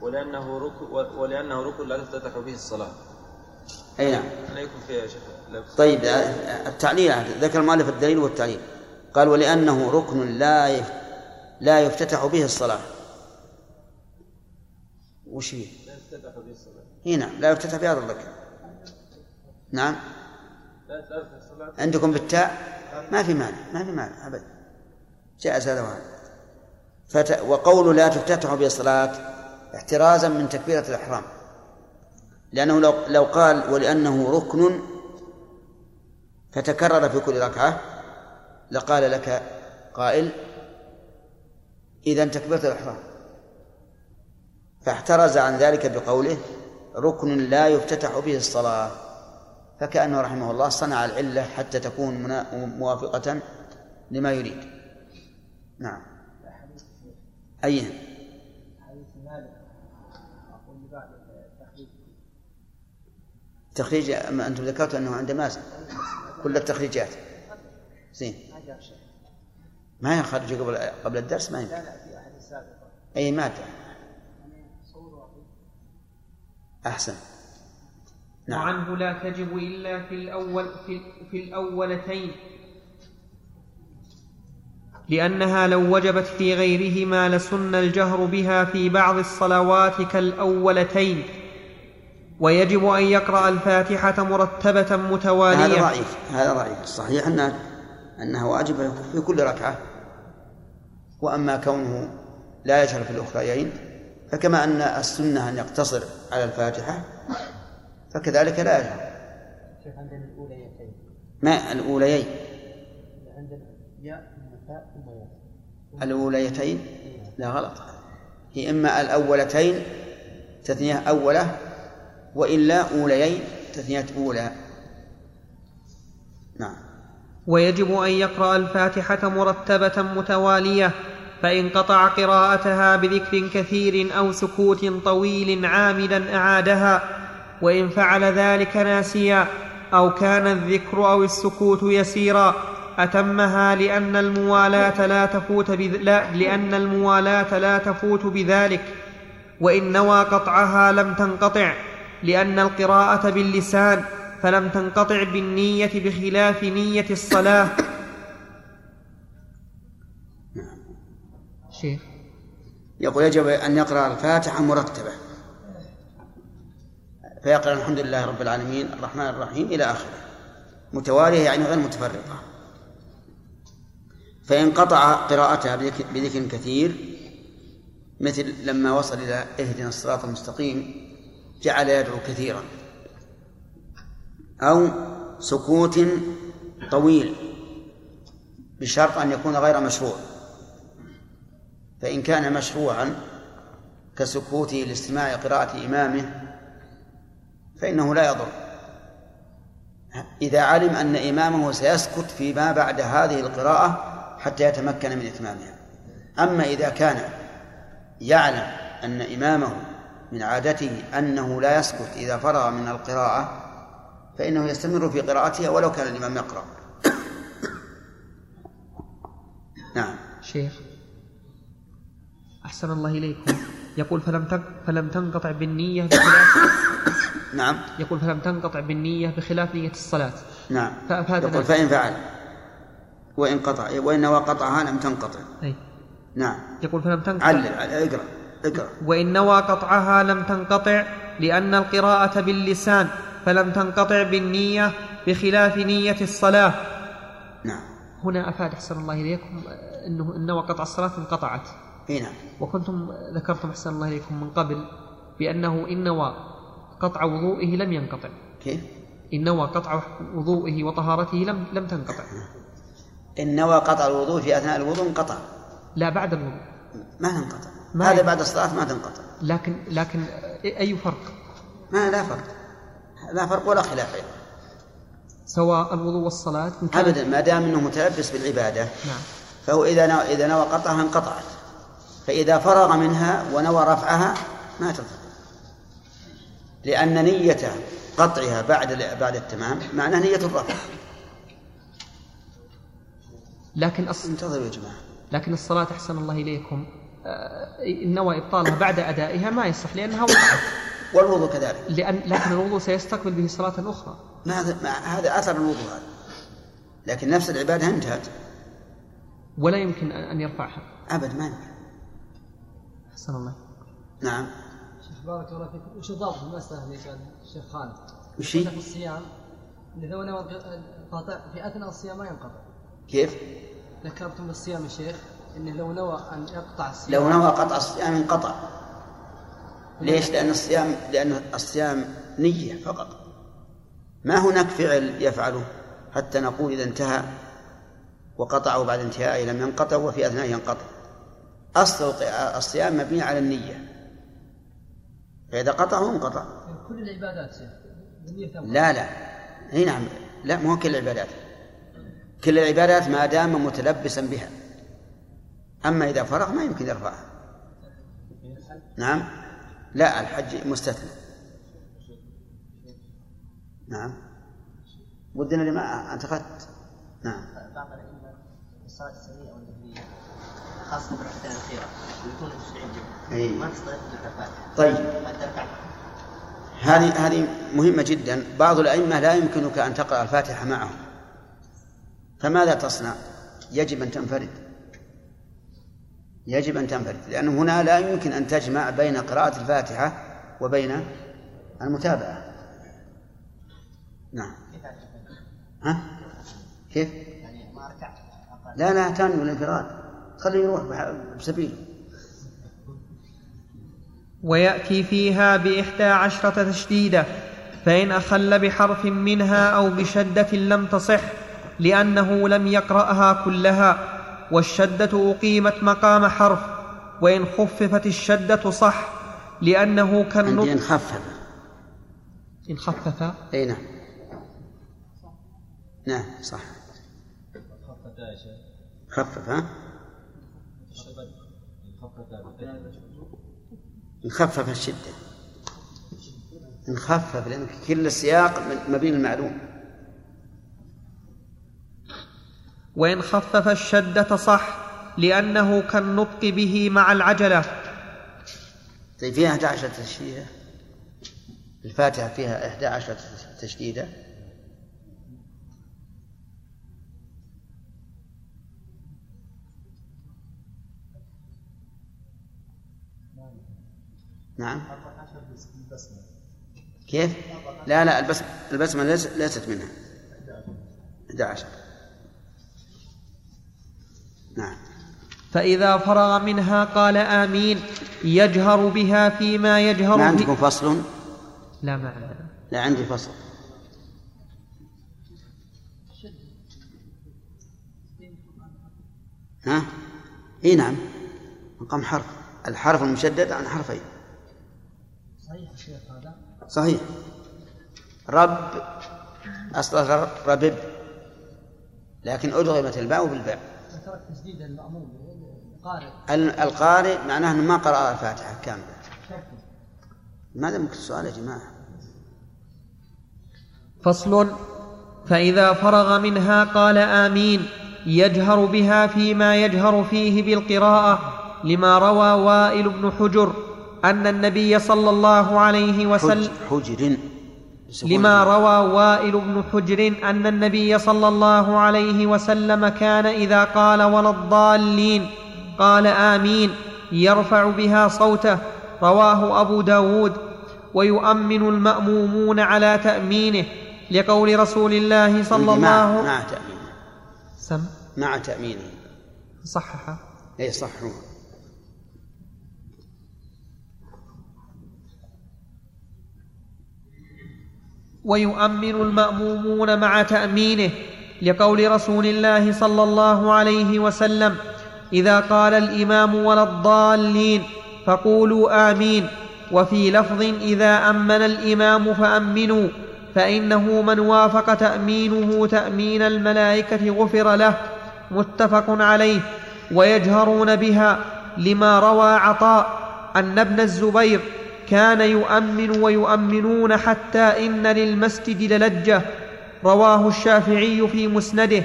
Speaker 3: ولأنه ركن ولأنه ركن لا تفتتح به الصلاة.
Speaker 1: أي نعم. طيب التعليل ذكر المؤلف الدليل والتعليل. قال ولأنه ركن لا لا يفتتح به الصلاة. وش هي؟
Speaker 3: لا تفتتح به الصلاة.
Speaker 1: هنا نعم لا يفتتح بهذا الركن. نعم. عندكم بالتاء؟ ما في مانع ما في مانع أبدا جاءز هذا وهذا. فت... وقول لا تفتتح به الصلاة احترازا من تكبيرة الإحرام. لأنه لو لو قال ولأنه ركن فتكرر في كل ركعة لقال لك قائل إذا تكبيرة الإحرام. فاحترز عن ذلك بقوله ركن لا يفتتح به الصلاة. فكأنه رحمه الله صنع العلة حتى تكون موافقة لما يريد. نعم. أي
Speaker 6: حديث مالك أقول بعد التخريج
Speaker 1: تخريج أما أنتم ذكرتوا أنه عند مازن كل التخريجات. زين.
Speaker 6: ما جاء شيء
Speaker 1: ما يخرج قبل قبل الدرس؟ ما يمكن
Speaker 6: لا لا في أحد السابقة
Speaker 1: أي مادة أحسن. نعم.
Speaker 2: وعنه لا تجب إلا في الأول في, في الأولتين. لأنها لو وجبت في غيرهما لسن الجهر بها في بعض الصلوات كالأولتين. ويجب أن يقرأ الفاتحة مرتبة متوالية.
Speaker 1: هذا ضعيف هذا ضعيف. الصحيح أنها أنها واجبة في كل ركعة. وأما كونه لا يجهر في الأخريين فكما أن السنة أن يقتصر على الفاتحة فكذلك لا يجهر.
Speaker 6: شيخ عندنا الأوليتين.
Speaker 1: ما الأوليين؟
Speaker 6: عندنا ياء ثم ثم ياء
Speaker 1: الأوليتين؟ لا غلط. هي إما الأولتين تثنية أولة وإلا أوليين تثنية أولى نعم
Speaker 2: ويجب أن يقرأ الفاتحة مرتبة متوالية فإن قطع قراءتها بذكر كثير أو سكوت طويل عامدا أعادها وإن فعل ذلك ناسيا أو كان الذكر أو السكوت يسيرا أتمها لأن الموالاة لا تفوت. لا لأن الموالاة لا تفوت بذلك وإن نوى قطعها لم تنقطع لأن القراءة باللسان فلم تنقطع بالنية بخلاف نية الصلاة. شيخ.
Speaker 1: يقول يجب أن يقرأ الفاتحة مرتبة. فيقرأ الحمد لله رب العالمين الرحمن الرحيم إلى آخره. متوالية يعني غير متفرقة. فإن قطع قراءتها بذك- بذكر كثير مثل لما وصل إلى اهدنا الصراط المستقيم جعل يدعو كثيرا. أو سكوت طويل بشرط أن يكون غير مشروع. فإن كان مشروعا كسكوته لاستماع قراءة إمامه فإنه لا يضر. إذا علم أن إمامه سيسكت فيما بعد هذه القراءة حتى يتمكن من إتمامها. أما إذا كان يعلم أن إمامه من عادته أنه لا يسكت إذا فرغ من القراءة فإنه يستمر في قراءتها ولو كان الإمام يقرأ. نعم.
Speaker 2: شيخ أحسن الله إليكم. يقول فلم فلم تنقطع بالنية بخلاف
Speaker 1: نعم.
Speaker 2: يقول فلم تنقطع بالنية بخلاف نية الصلاة.
Speaker 1: نعم.
Speaker 2: فأفادنا.
Speaker 1: يقول فإن فعل. وإن قطع وإن نوى قطعها لم تنقطع.
Speaker 2: أي.
Speaker 1: نعم.
Speaker 2: يقول فلم تنقطع
Speaker 1: علل- اقرأ. اقرأ.
Speaker 2: وإن نوى قطعها لم تنقطع لأن القراءة باللسان فلم تنقطع بالنية بخلاف نية الصلاة.
Speaker 1: نعم.
Speaker 2: هنا أفاد أحسن الله إليكم أنه إن نوى قطع الصلاة انقطعت.
Speaker 1: إي نعم.
Speaker 2: وكنتم ذكرتم أحسن الله إليكم من قبل بأنه إن نوى قطع وضوئه لم ينقطع.
Speaker 1: كيف؟
Speaker 2: إن نوى قطع وضوئه وطهارته لم لم تنقطع.
Speaker 1: إن نوى قطع الوضوء في أثناء الوضوء انقطع.
Speaker 2: لا بعد الوضوء.
Speaker 1: ما تنقطع
Speaker 2: ما
Speaker 1: هذا بعد الصلاة ما تنقطع.
Speaker 2: لكن لكن أي فرق؟
Speaker 1: ما لا فرق. لا فرق ولا خلاف أيضا.
Speaker 2: سواء الوضوء والصلاة
Speaker 1: أبدا ما دام أنه متلبس بالعبادة
Speaker 2: نعم.
Speaker 1: فهو إذا نوى إذا نوى قطعها انقطعت. فإذا فرغ منها ونوى رفعها ما تنقطع. لأن نية قطعها بعد بعد التمام معناه نية الرفع.
Speaker 2: لكن أص...
Speaker 1: انتظروا يا جماعة.
Speaker 2: لكن الصلاة أحسن الله إليكم. نوى إبطالها بعد أدائها ما يصح لأنها وقعت.
Speaker 1: والوضوء كذلك.
Speaker 2: لأن لكن الوضوء سيستقبل به صلاة أخرى.
Speaker 1: ما هذا ما هذا أثر الوضوء هذا. لكن نفس العبادة انتهت.
Speaker 2: ولا يمكن أن أن يرفعها.
Speaker 1: أبد ما يمكن.
Speaker 2: أحسن الله.
Speaker 1: نعم.
Speaker 6: شيخ بارك الله فيك. وش ضابط المسألة اللي قال الشيخ خالد؟
Speaker 1: وش هي؟
Speaker 6: في الصيام. لو نوى في أثناء الصيام ما ينقطع.
Speaker 1: كيف؟
Speaker 6: ذكرتم بالصيام يا شيخ. إنه لو نوى أن يقطع الصيام.
Speaker 1: لو نوى قطع الصيام انقطع. ليش؟ لأن الصيام لأن الصيام نية فقط. ما هناك فعل يفعله حتى نقول إذا انتهى وقطعه بعد انتهائه لم ينقطع وفي أثنائه ينقطع. أصل الصيام مبني على النية. فإذا قطعه انقطع.
Speaker 6: كل العبادات.
Speaker 1: لا لا. إي نعم. لا مو كل العبادات. كل العبادات ما دام متلبسا بها. أما إذا فرغ ما يمكن يرفعها نعم. لا الحج مستثنى. نعم. ودنا لما اعتقدت نعم.
Speaker 5: بعض الأئمة الصلاة النهرية خاصة الأخيرة يكون ما تستطيع
Speaker 1: طيب. هذه هذه مهمة جدا. بعض الأئمة لا يمكنك أن تقرأ الفاتحة معهم. فماذا تصنع؟ يجب أن تنفرد. يجب أن تنفرد لأنه هنا لا يمكن أن تجمع بين قراءة الفاتحة وبين المتابعة نعم؟ ها؟ كيف؟ لا لا تنوي الانفراد خليه يروح بسبيله
Speaker 2: ويأتي فيها بإحدى عشرة تشديدة فإن أخل بحرف منها أو بشدة لم تصح لأنه لم يقرأها كلها والشدة أقيمت مقام حرف وإن خففت الشدة صح لأنه كالنطق.
Speaker 1: نخفف
Speaker 2: إن خفف.
Speaker 1: أي نعم. نعم صح. خفف ها؟ نخفف الشدة. نخفف لأن كل السياق مبين المعلوم.
Speaker 2: وإن خفف الشدة صح لأنه كالنطق به مع العجلة.
Speaker 1: طيب فيها 11 تشديدة؟ الفاتحة فيها 11 تشديدة؟ نعم. كيف؟ لا لا البس البسمة ليس- ليست منها. 11 نعم.
Speaker 2: فإذا فرغ منها قال آمين يجهر بها فيما يجهر
Speaker 1: ما عندكم فصل؟
Speaker 2: لا ما عندنا.
Speaker 1: لا عندي فصل. ها؟ إي نعم. مقام حرف. الحرف المشدد عن حرفين.
Speaker 6: صحيح يا شيخ هذا؟
Speaker 1: صحيح. رب أصلها ربب. لكن أدغمت الباء بالباء
Speaker 6: ترك تسديد المأموم القارئ.
Speaker 1: ال- القارئ معناه أنه ما قرأ الفاتحة كاملة. ماذا ممكن السؤال يا جماعة؟
Speaker 2: فصل. فإذا فرغ منها قال آمين يجهر بها فيما يجهر فيه بالقراءة لما روى وائل بن حجر أن النبي صلى الله عليه وسلم
Speaker 1: حج حجر.
Speaker 2: لما روى وائل بن حجر أن النبي صلى الله عليه وسلم كان إذا قال ولا الضالين قال آمين يرفع بها صوته رواه أبو داود ويؤمن المأمومون على تأمينه لقول رسول الله صلى الله
Speaker 1: مع تأمينه.
Speaker 2: سم؟
Speaker 1: مع تأمينه.
Speaker 2: صحح؟
Speaker 1: اي صح
Speaker 2: ويؤمن المأمومون مع تأمينه لقول رسول الله صلى الله عليه وسلم إذا قال الإمام ولا الضالين فقولوا آمين. وفي لفظ إذا أمن الإمام فأمنوا فإنه من وافق تأمينه تأمين الملائكة غفر له متفق عليه. ويجهرون بها لما روى عطاء أن ابن الزبير كان يؤمن ويؤمنون حتى إن للمسجد للجة. رواه الشافعي في مسنده.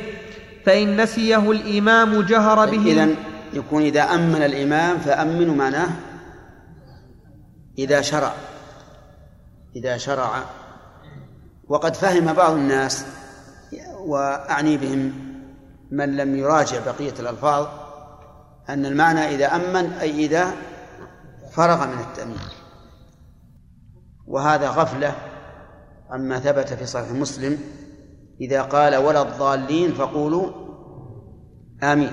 Speaker 2: فإن نسيه الإمام جهر به.
Speaker 1: إذا يكون إذا أمن الإمام فأمنوا معناه إذا شرع. إذا شرع. وقد فهم بعض الناس وأعني بهم من لم يراجع بقية الألفاظ أن المعنى إذا أمن أي إذا فرغ من التأمين. وهذا غفلة عما ثبت في صحيح مسلم إذا قال ولا الضالين فقولوا آمين.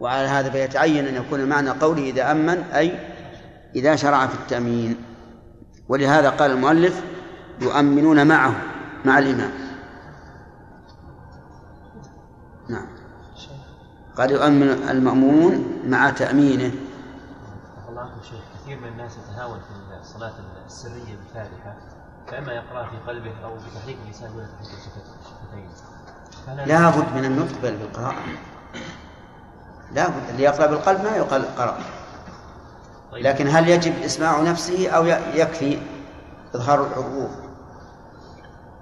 Speaker 1: وعلى هذا فيتعين أن يكون معنى قوله إذا أمن أي إذا شرع في التأمين. ولهذا قال المؤلف يؤمنون معه مع الإمام. نعم. قال يؤمن المأمون مع تأمينه.
Speaker 5: الله شيخ كثير من الناس يتهاون في الصلاة السرية بالفاتحة فإما يقرأ في قلبه أو بتحريك اللسان ولا تحريك الشفتين.
Speaker 1: لا بد من النطق بل بالقراءة. لا بد اللي يقرأ بالقلب ما يقال قراءة
Speaker 5: طيب.
Speaker 1: لكن هل يجب إسماع نفسه أو يكفي إظهار الحروف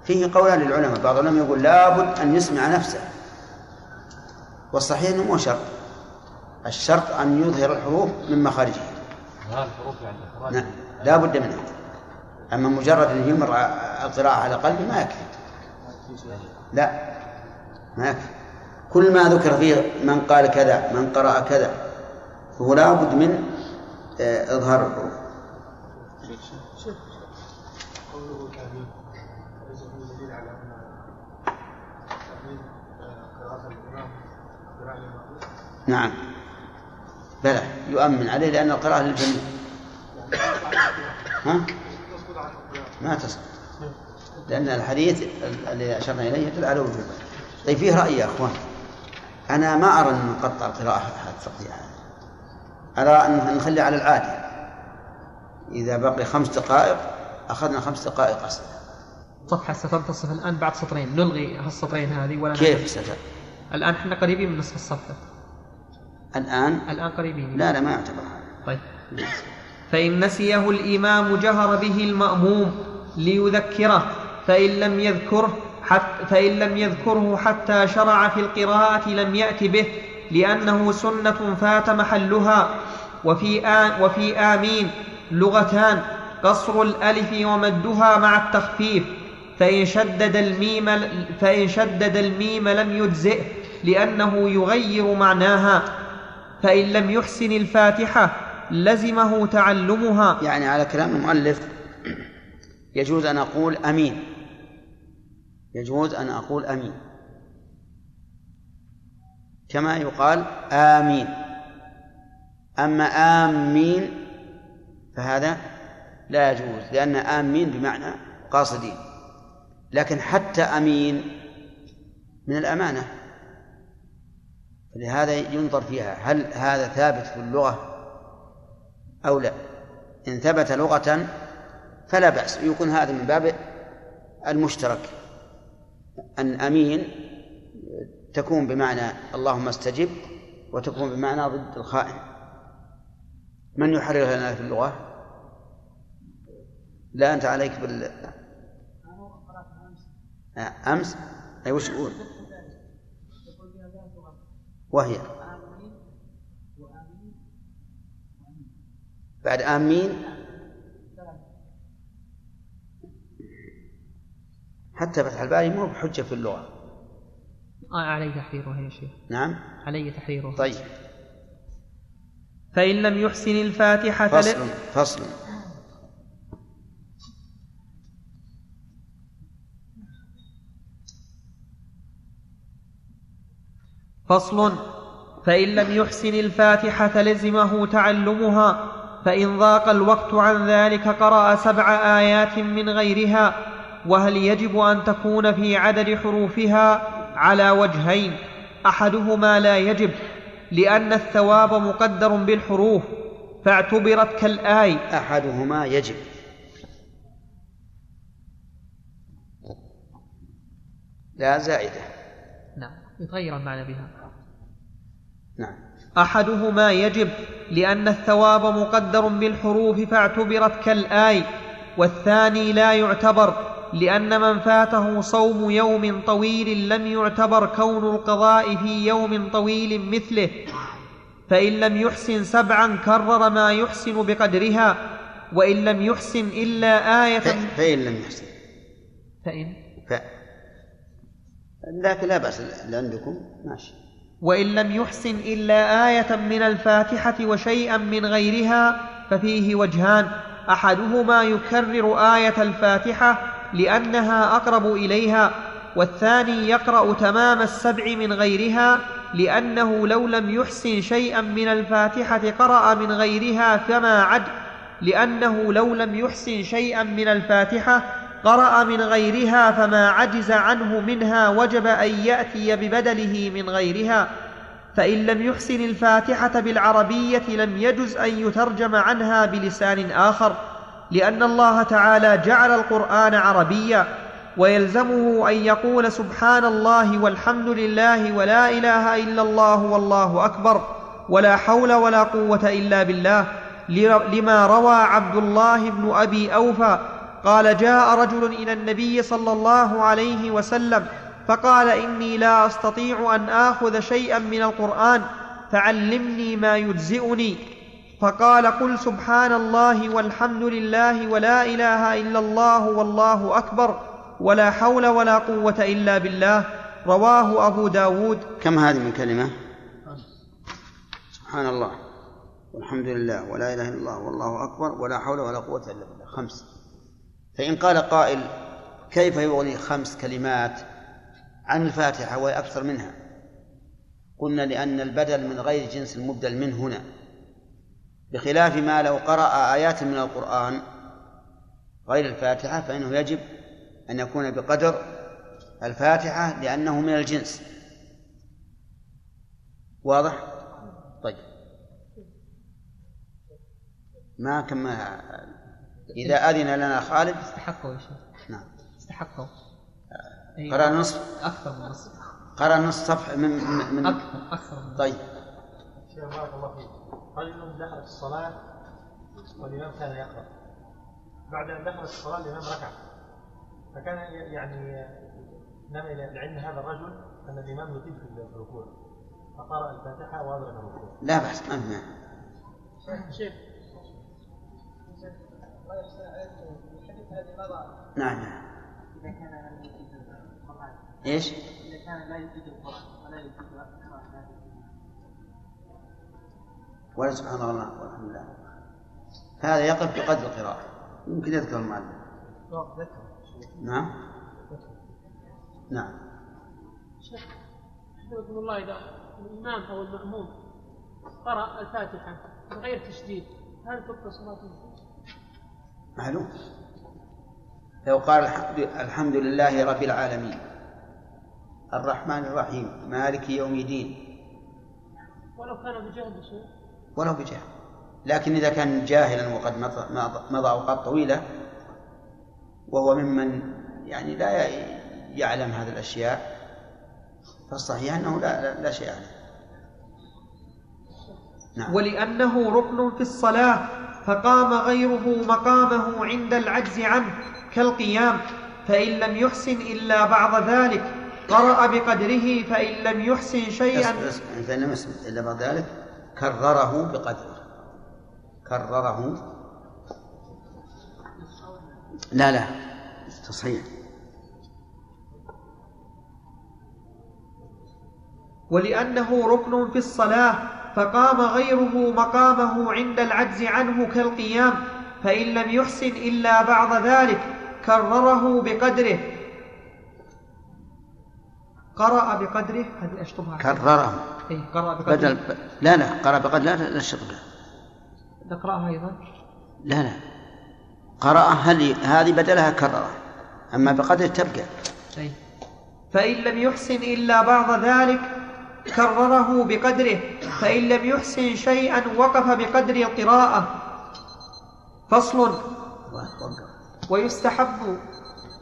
Speaker 1: فيه قولان للعلماء بعض العلماء يقول لابد أن يسمع نفسه. والصحيح أنه مو شرط. الشرط أن يظهر الحروف من مخارجها
Speaker 5: إظهار الحروف يعني إخراج
Speaker 1: نعم. لا بد منها. أما مجرد أن يمر القراءة على قلبه ما يكفي. لا. ما يكفي. كل ما ذكر فيه من قال كذا من قرأ كذا فهو لا بد من آه، إظهار الحروف. نعم. بلى يؤمن عليه لأن القراءة للجميع. ها؟ ما تسقط. لأن الحديث الذي أشرنا إليه يدل على وجوبه. طيب فيه رأي يا أخوان. أنا ما أرى أن نقطع القراءة الفقهية أرى أن نخلي على العادي. إذا بقي خمس دقائق أخذنا خمس دقائق أصلا.
Speaker 2: صفحة ستنتصف الآن بعد سطرين. نلغي هالسطرين هذه ولا
Speaker 1: كيف ستر
Speaker 2: الآن إحنا قريبين من نصف الصفحة.
Speaker 1: الآن؟
Speaker 2: الآن قريبين.
Speaker 1: لا لا ما يعتبر هذا.
Speaker 2: طيب. فإن نسيه الإمام جهر به المأموم ليذكره فإن لم يذكره حتى فإن لم يذكره حتى شرع في القراءة لم يأت به لأنه سنة فات محلها. وفي آ وفي آمين لغتان قصر الألف ومدها مع التخفيف. فإن شدد الميم فإن شدد الميم لم يجزئه لأنه يغير معناها. فإن لم يحسن الفاتحة لزمه تعلمها.
Speaker 1: يعني على كلام المؤلف يجوز أن أقول أمين. يجوز أن أقول أمين. كما يقال آمين. أما آمين فهذا لا يجوز لأن آمين بمعنى قاصدين. لكن حتى أمين من الأمانة. فلهذا ينظر فيها هل هذا ثابت في اللغة أو لا؟ إن ثبت لغة فلا بأس يكون هذا من باب المشترك. أن أمين تكون بمعنى اللهم استجب وتكون بمعنى ضد الخائن. من يحررها لنا في اللغة؟ لا أنت عليك بال أمس. أي وش يقول؟ وهي. بعد آمين. حتى فتح الباري مو بحجة في اللغة.
Speaker 2: آه علي تحريرها يا شيخ.
Speaker 1: نعم.
Speaker 2: علي تحريرها
Speaker 1: طيب.
Speaker 2: فإن لم يحسن الفاتحة
Speaker 1: فصل فصل.
Speaker 2: فصل. فإن لم يحسن الفاتحة لزمه تعلمها فإن ضاق الوقت عن ذلك قرأ سبع آيات من غيرها وهل يجب أن تكون في عدد حروفها على وجهين؟ أحدهما لا يجب لأن الثواب مقدر بالحروف فاعتبرت كالآي.
Speaker 1: أحدهما يجب. لا زائدة.
Speaker 2: نعم يتغير المعنى بها.
Speaker 1: نعم.
Speaker 2: أحدهما يجب لأن الثواب مقدر بالحروف فاعتبرت كالآي والثاني لا يعتبر لأن من فاته صوم يوم طويل لم يعتبر كون القضاء في يوم طويل مثله فإن لم يحسن سبعا كرر ما يحسن بقدرها وإن لم يحسن إلا آية
Speaker 1: ف- فإن لم يحسن.
Speaker 2: فإن؟
Speaker 1: ف... لكن لا اللي عندكم ماشي.
Speaker 2: وإن لم يحسن إلا آية من الفاتحة وشيئا من غيرها ففيه وجهان. أحدهما يكرر آية الفاتحة لأنها أقرب إليها والثاني يقرأ تمام السبع من غيرها لأنه لو لم يحسن شيئا من الفاتحة قرأ من غيرها فما عد لأنه لو لم يحسن شيئا من الفاتحة قرأ من غيرها فما عجز عنه منها وجب أن يأتي ببدله من غيرها فإن لم يحسن الفاتحة بالعربية لم يجز أن يترجم عنها بلسان آخر لأن الله تعالى جعل القرآن عربيا ويلزمه أن يقول سبحان الله والحمد لله ولا إله إلا الله والله أكبر ولا حول ولا قوة إلا بالله لما روى عبد الله بن أبي أوفى قال جاء رجل إلى النبي صلى الله عليه وسلم فقال إني لا أستطيع أن آخذ شيئا من القرآن فعلمني ما يجزئني. فقال قل سبحان الله والحمد لله ولا إله إلا الله والله أكبر ولا حول ولا قوة إلا بالله. رواه أبو داود.
Speaker 1: كم هذه من كلمة سبحان الله والحمد لله ولا إله إلا الله والله أكبر ولا حول ولا قوة إلا بالله. خمس. فإن قال قائل كيف يغني خمس كلمات عن الفاتحة وهي أكثر منها؟ قلنا لأن البدل من غير جنس المبدل من هنا. بخلاف ما لو قرأ آيات من القرآن غير الفاتحة فإنه يجب أن يكون بقدر الفاتحة لأنه من الجنس. واضح؟ طيب. ما كما إذا أذن لنا خالد
Speaker 6: استحقوا يا شيخ.
Speaker 1: نعم.
Speaker 6: استحقوا
Speaker 1: قرأ نصف؟
Speaker 6: أكثر من نصف.
Speaker 1: قرأ نصف صفحة من من, من
Speaker 6: أكثر أكثر من
Speaker 1: طيب.
Speaker 7: شيخ بارك الله فيك. رجل دخل في الصلاة والإمام كان يقرأ. بعد أن دخل في الصلاة الإمام ركع. فكان يعني نام إلى لعلم هذا الرجل أن الإمام يطيل في الركوع. فقرأ الفاتحة وأدرك الركوع.
Speaker 1: لا بأس ما
Speaker 6: شيخ
Speaker 1: نعم نعم.
Speaker 5: إذا كان لا يجيد القرآن.
Speaker 1: إيش؟
Speaker 5: إذا كان لا يجيد القرآن ولا
Speaker 1: ولا سبحان الله والحمد لله. هذا يقف بقدر القراءة. يمكن يذكر المعلم نعم. نعم.
Speaker 8: شيخ حفظكم الله إذا الإمام أو المأموم قرأ الفاتحة بغير تشديد هل تبقى صلاته؟
Speaker 1: معلوم. لو قال الحمد, الحمد لله رب العالمين. الرحمن الرحيم. مالك يوم الدين.
Speaker 8: ولو كان بجهل شيء
Speaker 1: ولو بجهل لكن إذا كان جاهلا وقد مضى- أوقات طويلة وهو ممن يعني لا يعلم هذه الأشياء فالصحيح أنه لا, لا, لا شيء عليه. نعم.
Speaker 2: ولأنه ركن في الصلاة. فقام غيره مقامه عند العجز عنه كالقيام فإن لم يحسن إلا بعض ذلك. قرأ بقدره فإن لم يحسن شيئا.
Speaker 1: فإن لم يسمع إلا بعد ذلك كرره بقدره. كرره. لا لا تصحيح.
Speaker 2: ولأنه ركن في الصلاة فقام غيره مقامه عند العجز عنه كالقيام فإن لم يحسن إلا بعض ذلك كرره بقدره. قرأ بقدره هذه أشطبها
Speaker 1: كرره
Speaker 2: إيه قرأ بقدره.
Speaker 1: بدل ب... لا لا قرأ بقدر لا لا, شغل
Speaker 2: نقرأها أيضا؟
Speaker 1: لا لا. قرأ هل هذه بدلها كرره أما بقدر تبقى.
Speaker 2: أي. فإن لم يحسن إلا بعض ذلك كرره بقدره فإن لم يحسن شيئا وقف بقدر القراءة فصل. ويستحب.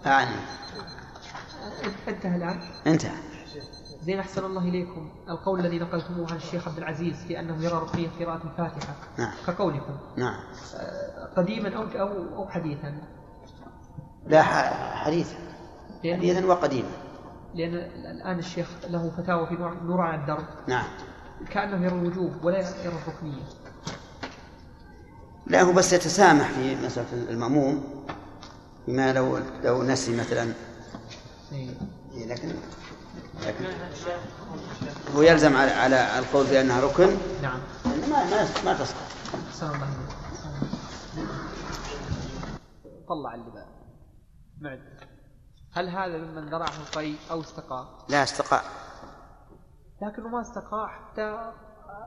Speaker 1: أعني
Speaker 2: انتهى الآن.
Speaker 1: انتهى.
Speaker 2: زين أحسن الله إليكم. القول الذي نقلتموه عن الشيخ عبد العزيز في أنه يرى رقية قراءة الفاتحة.
Speaker 1: نعم.
Speaker 2: كقولكم.
Speaker 1: نعم.
Speaker 2: قديما أو أو حديثا؟
Speaker 1: لا حديثا. حديثا وقديما.
Speaker 2: لأن الآن الشيخ له فتاوى في نور, على الدرب.
Speaker 1: نعم.
Speaker 2: كأنه يرى الوجوب ولا يرى الركنية.
Speaker 1: لا هو بس يتسامح في مسألة المأموم بما لو لو نسي مثلا.
Speaker 2: إيه.
Speaker 1: إيه، لكن لكن هو يلزم على على القول بأنها ركن.
Speaker 2: نعم.
Speaker 1: ما ما ما تصح.
Speaker 2: طلع اللي بقى معد هل هذا ممن ذرعه القي أو استقى
Speaker 1: لا استقاء.
Speaker 2: لكنه ما استقى حتى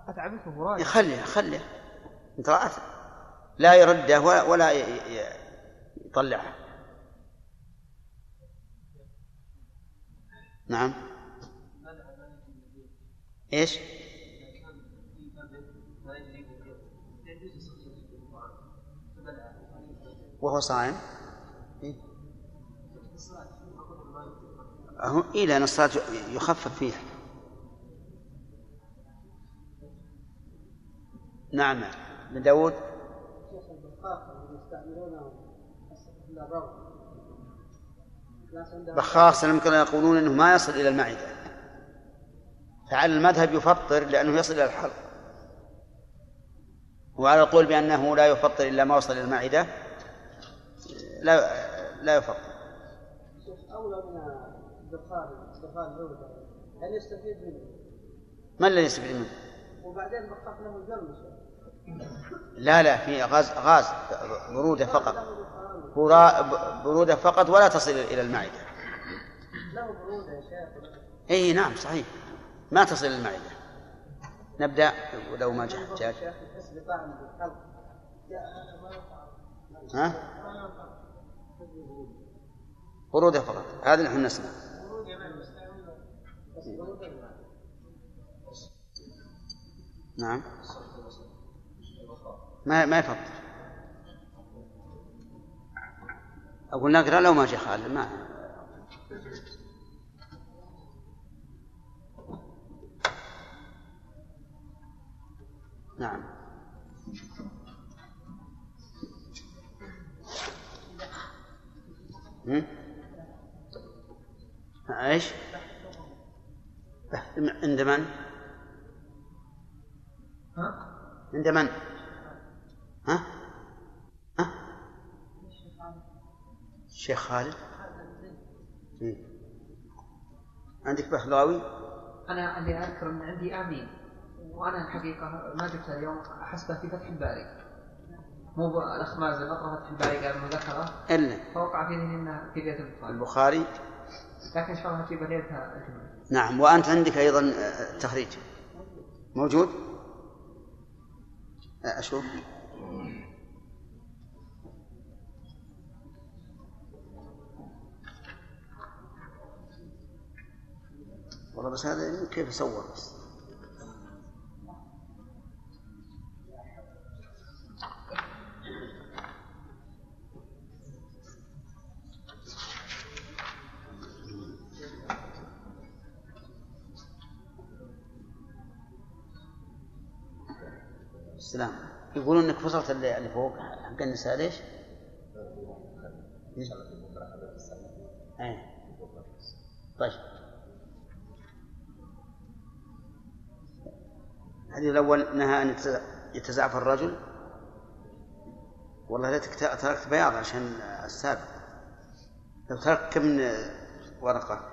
Speaker 2: أتعبته راجع
Speaker 1: خليه خليه انت رأت لا يرده ولا, ولا يطلعه. نعم. إيش؟ وهو صائم إيه؟ أهو إيه لأن الصلاة يخفف فيها. نعم من داود؟ بخاص لم كانوا يقولون إنه ما يصل إلى المعدة. فعلى المذهب يفطر لأنه يصل إلى الحلق. وعلى القول بأنه لا يفطر إلا ما وصل إلى المعدة لا لا يفطر.
Speaker 6: أولى من الدخان هل يستفيد منه؟
Speaker 1: ما الذي يستفيد منه؟
Speaker 6: وبعدين بخاخ له جرم شيخ
Speaker 1: لا لا في غاز غاز برودة فقط. برودة فقط ولا تصل إلى المعدة.
Speaker 6: له برودة يا شيخ.
Speaker 1: إي نعم صحيح. ما تصل إلى المعدة. نبدأ ولو ما جاء ها؟ برودة فقط. هذا نحن نسمع. نعم ما ما يفطر أقول نقرأ لو ما جاء خالد ما نعم؟ إيش؟ عند من؟
Speaker 2: ها؟
Speaker 1: عند من؟ ها؟ ها؟ الشيخ خالد؟ إيه. عندك بحضاوي؟
Speaker 2: أنا اللي أذكر أن عندي آمين وأنا الحقيقة ما جبتها اليوم أحسبها في فتح الباري مو الأخ مازن أطرى فتح الباري قال ذكره
Speaker 1: إلا
Speaker 2: فوقع في ذهني أنها في ليلة البخاري
Speaker 1: البخاري
Speaker 2: لكن إن شاء الله أجيب ليلتها الجمعة
Speaker 1: نعم وأنت عندك أيضا آه، تخريج. موجود؟ آه، أشوف. والله بس هذا كيف أصور بس؟ السلام. يقولون إنك فصلت اللي فوق حق النساء ليش؟ إيه. طيب. الحديث الأول نهى أن يتز- يتزعف الرجل. والله ليتك تركت بياض عشان السابق. لو تركت كم من ورقة؟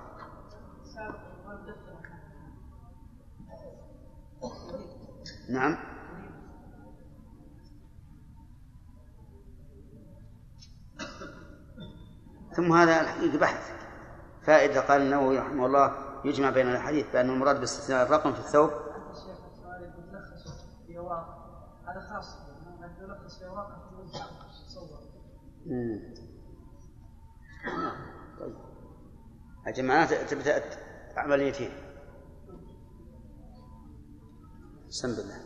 Speaker 1: نعم. ثم هذا الحقيقة بحث. فائدة قال النووي رحمه الله يجمع بين الحديث بأن المراد باستثناء الرقم في الثوب.
Speaker 6: هذا خاص
Speaker 1: مم. الجماعات تبدأ عمليتين بسم الله.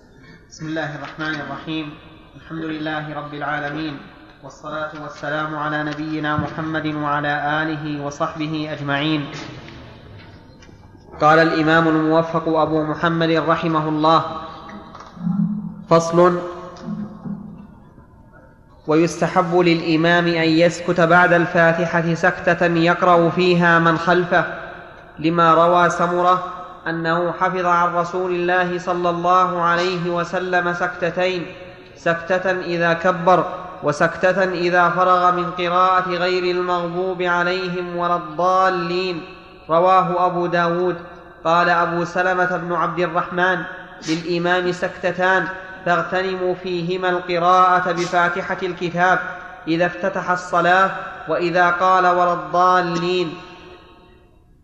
Speaker 2: بسم الله الرحمن الرحيم. الحمد لله رب العالمين. والصلاة والسلام على نبينا محمد وعلى آله وصحبه أجمعين. قال الإمام الموفق أبو محمد رحمه الله فصل ويستحب للإمام أن يسكت بعد الفاتحة سكتة يقرأ فيها من خلفه لما روى سمرة أنه حفظ عن رسول الله صلى الله عليه وسلم سكتتين سكتة إذا كبر وسكتة إذا فرغ من قراءة غير المغضوب عليهم ولا الضالين. رواه أبو داود. قال أبو سلمة بن عبد الرحمن للإمام سكتتان تغتنم فيهما القراءة بفاتحة الكتاب إذا افتتح الصلاة وإذا قال ولا الضالين.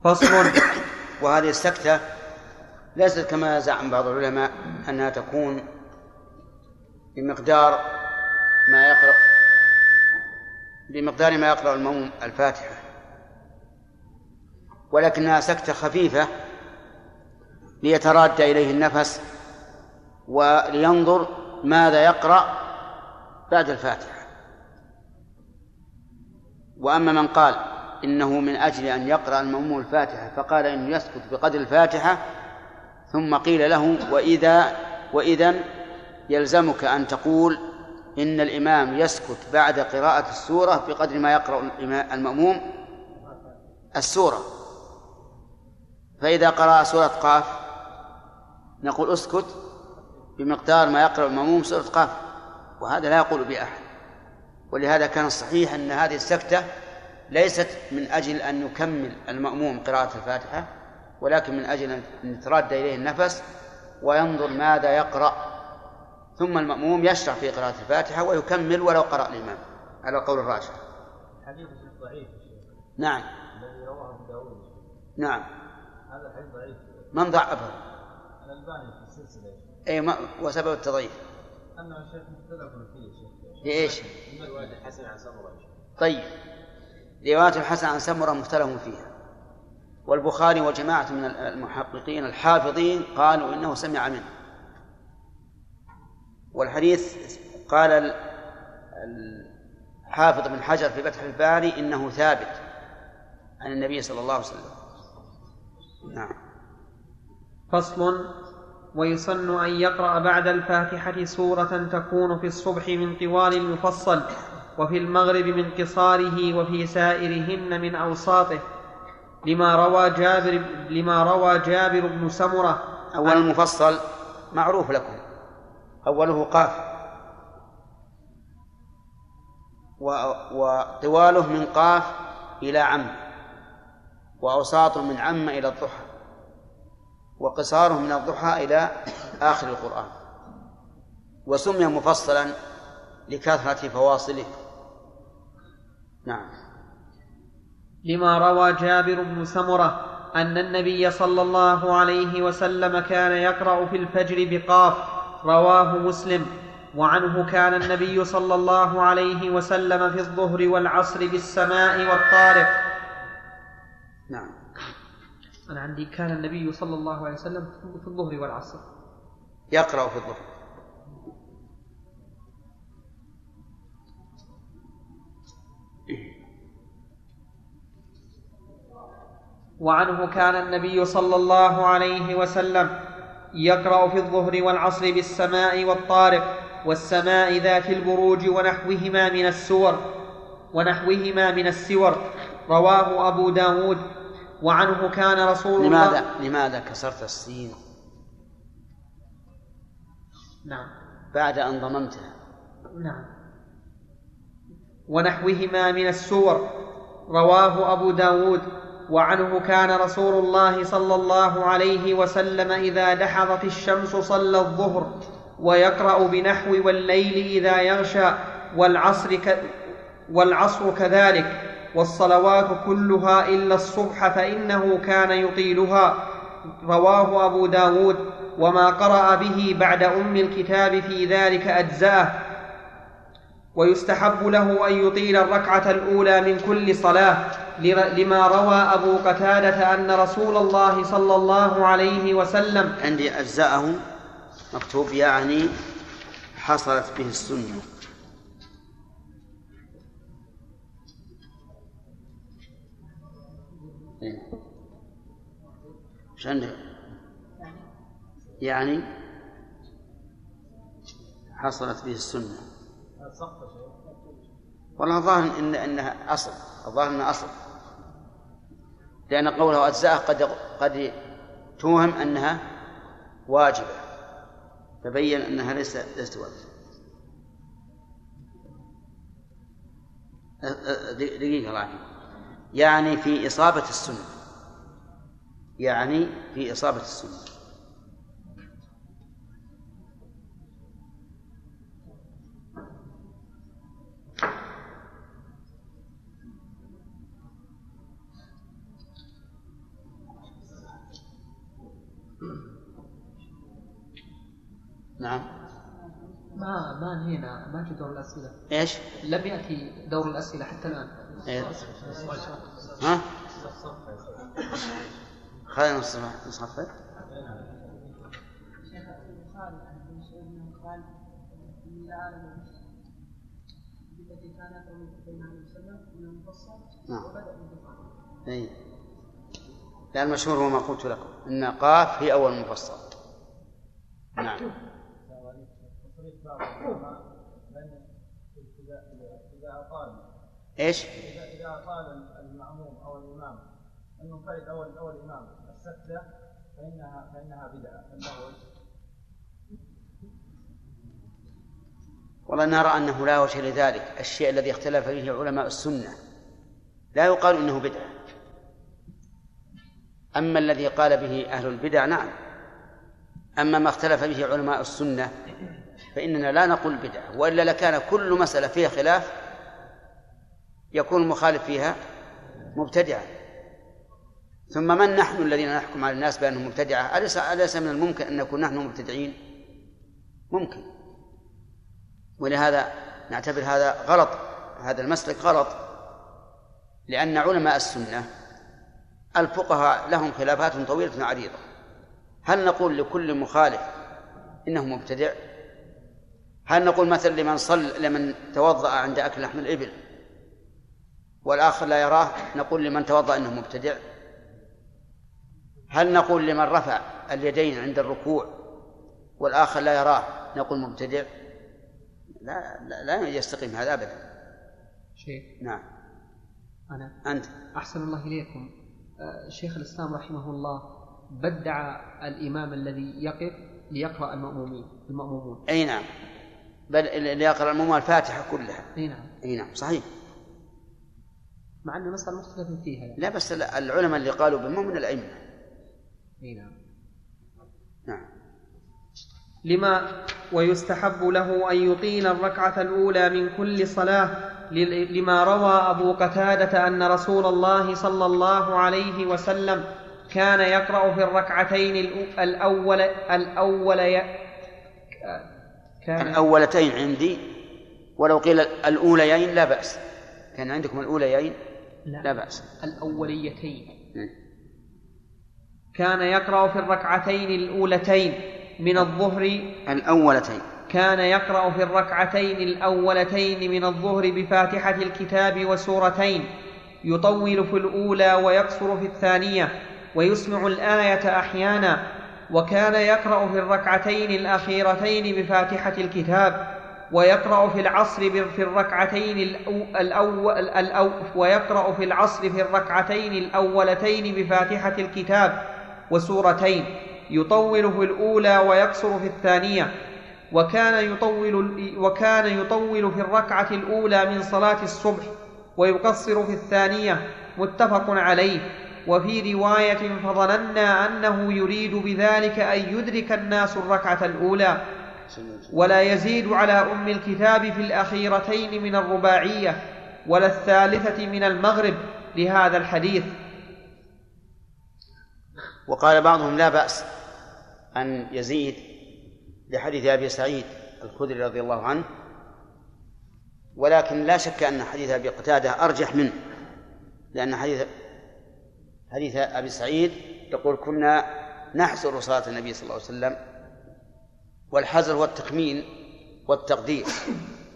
Speaker 2: فصل.
Speaker 1: وهذه السكتة ليست كما زعم بعض العلماء أنها تكون بمقدار ما يقرأ بمقدار ما يقرأ المؤمن الفاتحة. ولكنها سكتة خفيفة ليتراد إليه النفس ولينظر ماذا يقرأ بعد الفاتحة. وأما من قال إنه من أجل أن يقرأ المأموم الفاتحة فقال إنه يسكت بقدر الفاتحة ثم قيل له وإذا وإذا يلزمك أن تقول إن الإمام يسكت بعد قراءة السورة بقدر ما يقرأ المأموم السورة. فإذا قرأ سورة قاف نقول اسكت بمقدار ما يقرأ المأموم سورة قاف وهذا لا يقول به أحد ولهذا كان الصحيح أن هذه السكتة ليست من أجل أن يكمل المأموم قراءة الفاتحة ولكن من أجل أن يتراد إليه النفس وينظر ماذا يقرأ ثم المأموم يشرع في قراءة الفاتحة ويكمل ولو قرأ الإمام. على القول الراجح
Speaker 7: حديث ضعيف
Speaker 1: نعم.
Speaker 7: الذي رواه داود.
Speaker 1: نعم.
Speaker 7: هذا الحديث ضعيف.
Speaker 1: من ضعفه
Speaker 7: الألباني في السلسلة.
Speaker 1: أي ما وسبب التضعيف.
Speaker 7: انه الشيخ مختلف فيه شيخ.
Speaker 1: في إيش؟
Speaker 3: رواية الحسن عن سمرة
Speaker 1: طيب. رواية الحسن عن سمرة مختلف فيها. والبخاري وجماعة من المحققين الحافظين قالوا إنه سمع منه. والحديث قال الحافظ بن حجر في فتح الباري إنه ثابت عن النبي صلى الله عليه وسلم. نعم.
Speaker 2: فصل ويسن أن يقرأ بعد الفاتحة سورة تكون في الصبح من طوال المفصل وفي المغرب من قصاره وفي سائرهن من أوساطه لما روى جابر لما روى جابر بن سمرة
Speaker 1: أول المفصل معروف لكم. أوله قاف. وطواله من قاف إلى عم. وأوساطه من عم إلى الضحى. وقصاره من الضحى إلى آخر القرآن. وسمي مفصلا لكثرة فواصله. نعم.
Speaker 2: لما روى جابر بن سمرة أن النبي صلى الله عليه وسلم كان يقرأ في الفجر بقاف رواه مسلم وعنه كان النبي صلى الله عليه وسلم في الظهر والعصر بالسماء والطارق.
Speaker 1: نعم.
Speaker 2: أنا عندي كان النبي صلى الله عليه وسلم في الظهر والعصر.
Speaker 1: يقرأ في الظهر.
Speaker 2: وعنه كان النبي صلى الله عليه وسلم يقرأ في الظهر والعصر بالسماء والطارق والسماء ذات البروج ونحوهما من السور ونحوهما من السور. رواه أبو داود. وعنه كان رسول الله
Speaker 1: لماذا؟ لماذا كسرت السين؟
Speaker 2: نعم.
Speaker 1: بعد أن ضممتها.
Speaker 2: نعم. ونحوهما من السور. رواه أبو داود. وعنه كان رسول الله صلى الله عليه وسلم إذا دحضت الشمس صلى الظهر ويقرأ بنحو والليل إذا يغشى والعصر ك والعصر كذلك والصلوات كلها إلا الصبح فإنه كان يطيلها. رواه أبو داود وما قرأ به بعد أم الكتاب في ذلك أجزأه. ويستحب له أن يطيل الركعة الأولى من كل صلاة لما روى أبو قتادة أن رسول الله صلى الله عليه وسلم
Speaker 1: عندي أجزاءه مكتوب يعني حصلت به السنة. إيش؟ يعني حصلت به السنة. والله الظاهر إن إنها أصل. الظاهر إنها أصل. لأن قوله أجزاء قد قد توهم أنها واجبة. تبين أنها ليست ليست واجبة. دقيقة الله يعني في إصابة السنة. يعني في إصابة السنة.
Speaker 5: دور الأسئلة.
Speaker 1: إيش؟
Speaker 5: لم يأتي دور الأسئلة حتى الآن.
Speaker 1: إيه. ها؟ خلينا نصف نصف نعم. اي لا المشهور هو ما قلت لكم. إن قاف هي أول مفصل نعم إذا أطال إيش؟
Speaker 9: إذا إذا أطال المأموم أو الإمام المنفرد أو أو الإمام السكتة فإنها فإنها بدعة.
Speaker 1: والله نرى أنه لا وجه لذلك. الشيء الذي اختلف فيه علماء السنة. لا يقال إنه بدعة. أما الذي قال به أهل البدع نعم. أما ما اختلف به علماء السنة فإننا لا نقول بدعة وإلا لكان كل مسألة فيها خلاف. يكون المخالف فيها مبتدعا. ثم من نحن الذين نحكم على الناس بأنهم مبتدعة؟ أليس أليس من الممكن أن نكون نحن مبتدعين؟ ممكن. ولهذا نعتبر هذا غلط. هذا المسلك غلط. لأن علماء السنة الفقهاء لهم خلافات طويلة عريضة. هل نقول لكل مخالف إنه مبتدع؟ هل نقول مثلا لمن صل لمن توضأ عند أكل لحم الإبل؟ والآخر لا يراه نقول لمن توضأ أنه مبتدع. هل نقول لمن رفع اليدين عند الركوع والآخر لا يراه نقول مبتدع؟ لا لا, لا يستقيم هذا أبدا.
Speaker 5: شيخ.
Speaker 1: نعم.
Speaker 5: أنا
Speaker 1: أنت.
Speaker 5: أحسن الله إليكم. آه، شيخ الإسلام رحمه الله بدع الإمام الذي يقف ليقرأ المأمومين المأمومون.
Speaker 1: أي نعم. بل ليقرأ المأموم الفاتحة كلها.
Speaker 5: أي نعم.
Speaker 1: أي نعم صحيح.
Speaker 5: مع أن المسألة مختلف فيها
Speaker 1: يعني. لا بس العلماء اللي قالوا بهم من الأئمة.
Speaker 5: أي نعم.
Speaker 1: نعم.
Speaker 2: لما ويستحب له أن يطيل الركعة الأولى من كل صلاة لما روى أبو قتادة أن رسول الله صلى الله عليه وسلم كان يقرأ في الركعتين الأول الأول
Speaker 1: كان الأولتين عندي ولو قيل الأوليين لا بأس. كان عندكم الأوليين؟ لا, لا بأس.
Speaker 5: الأوليتين.
Speaker 2: كان يقرأ في الركعتين الأولتين من الظهر.
Speaker 1: الأولتين.
Speaker 2: كان يقرأ في الركعتين الأولتين من الظهر بفاتحة الكتاب وسورتين. يطول في الأولى ويقصر في الثانية ويسمع الآية أحيانا. وكان يقرأ في الركعتين الأخيرتين بفاتحة الكتاب. ويقرأ في العصر في الركعتين الأول الأو ويقرأ في العصر في الركعتين الأولتين بفاتحة الكتاب وسورتين يطول في الأولى ويقصر في الثانية وكان يطول وكان يطول في الركعة الأولى من صلاة الصبح ويقصر في الثانية متفق عليه. وفي رواية فظننا أنه يريد بذلك أن يدرك الناس الركعة الأولى. ولا يزيد على أم الكتاب في الأخيرتين من الرباعية ولا الثالثة من المغرب لهذا الحديث.
Speaker 1: وقال بعضهم لا بأس أن يزيد لحديث أبي سعيد الخدري رضي الله عنه ولكن لا شك أن حديث أبي قتادة أرجح منه لأن حديث حديث أبي سعيد يقول كنا نحزر صلاة النبي صلى الله عليه وسلم والحزر هو التخمين والتقدير.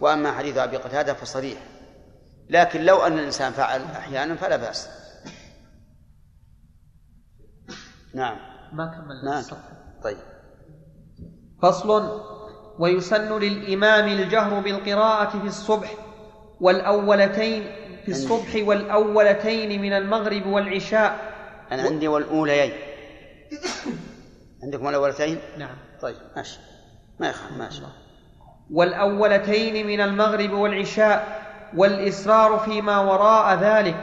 Speaker 1: وأما حديث أبي قتادة فصريح. لكن لو أن الإنسان فعل أحيانا فلا بأس. نعم.
Speaker 2: ما كمل
Speaker 1: نعم. طيب.
Speaker 2: فصل ويسن للإمام الجهر بالقراءة في الصبح والأولتين في الصبح والأولتين من المغرب والعشاء.
Speaker 1: أنا عندي والأوليين. عندكم الأولتين؟
Speaker 2: نعم.
Speaker 1: طيب ماشي. ما يخالف ماشي
Speaker 2: والأولتين من المغرب والعشاء والإسرار فيما وراء ذلك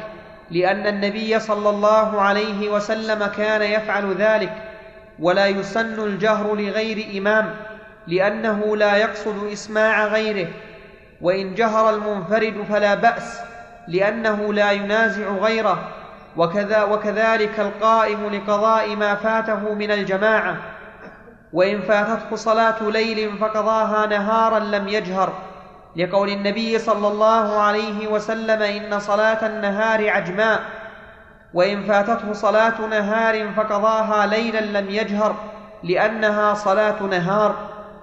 Speaker 2: لأن النبي صلى الله عليه وسلم كان يفعل ذلك ولا يسن الجهر لغير إمام لأنه لا يقصد إسماع غيره وإن جهر المنفرد فلا بأس لأنه لا ينازع غيره وكذا وكذلك القائم لقضاء ما فاته من الجماعة. وإن فاتته صلاة ليل فقضاها نهارا لم يجهر. لقول النبي صلى الله عليه وسلم إن صلاة النهار عجماء. وإن فاتته صلاة نهار فقضاها ليلا لم يجهر لأنها صلاة نهار.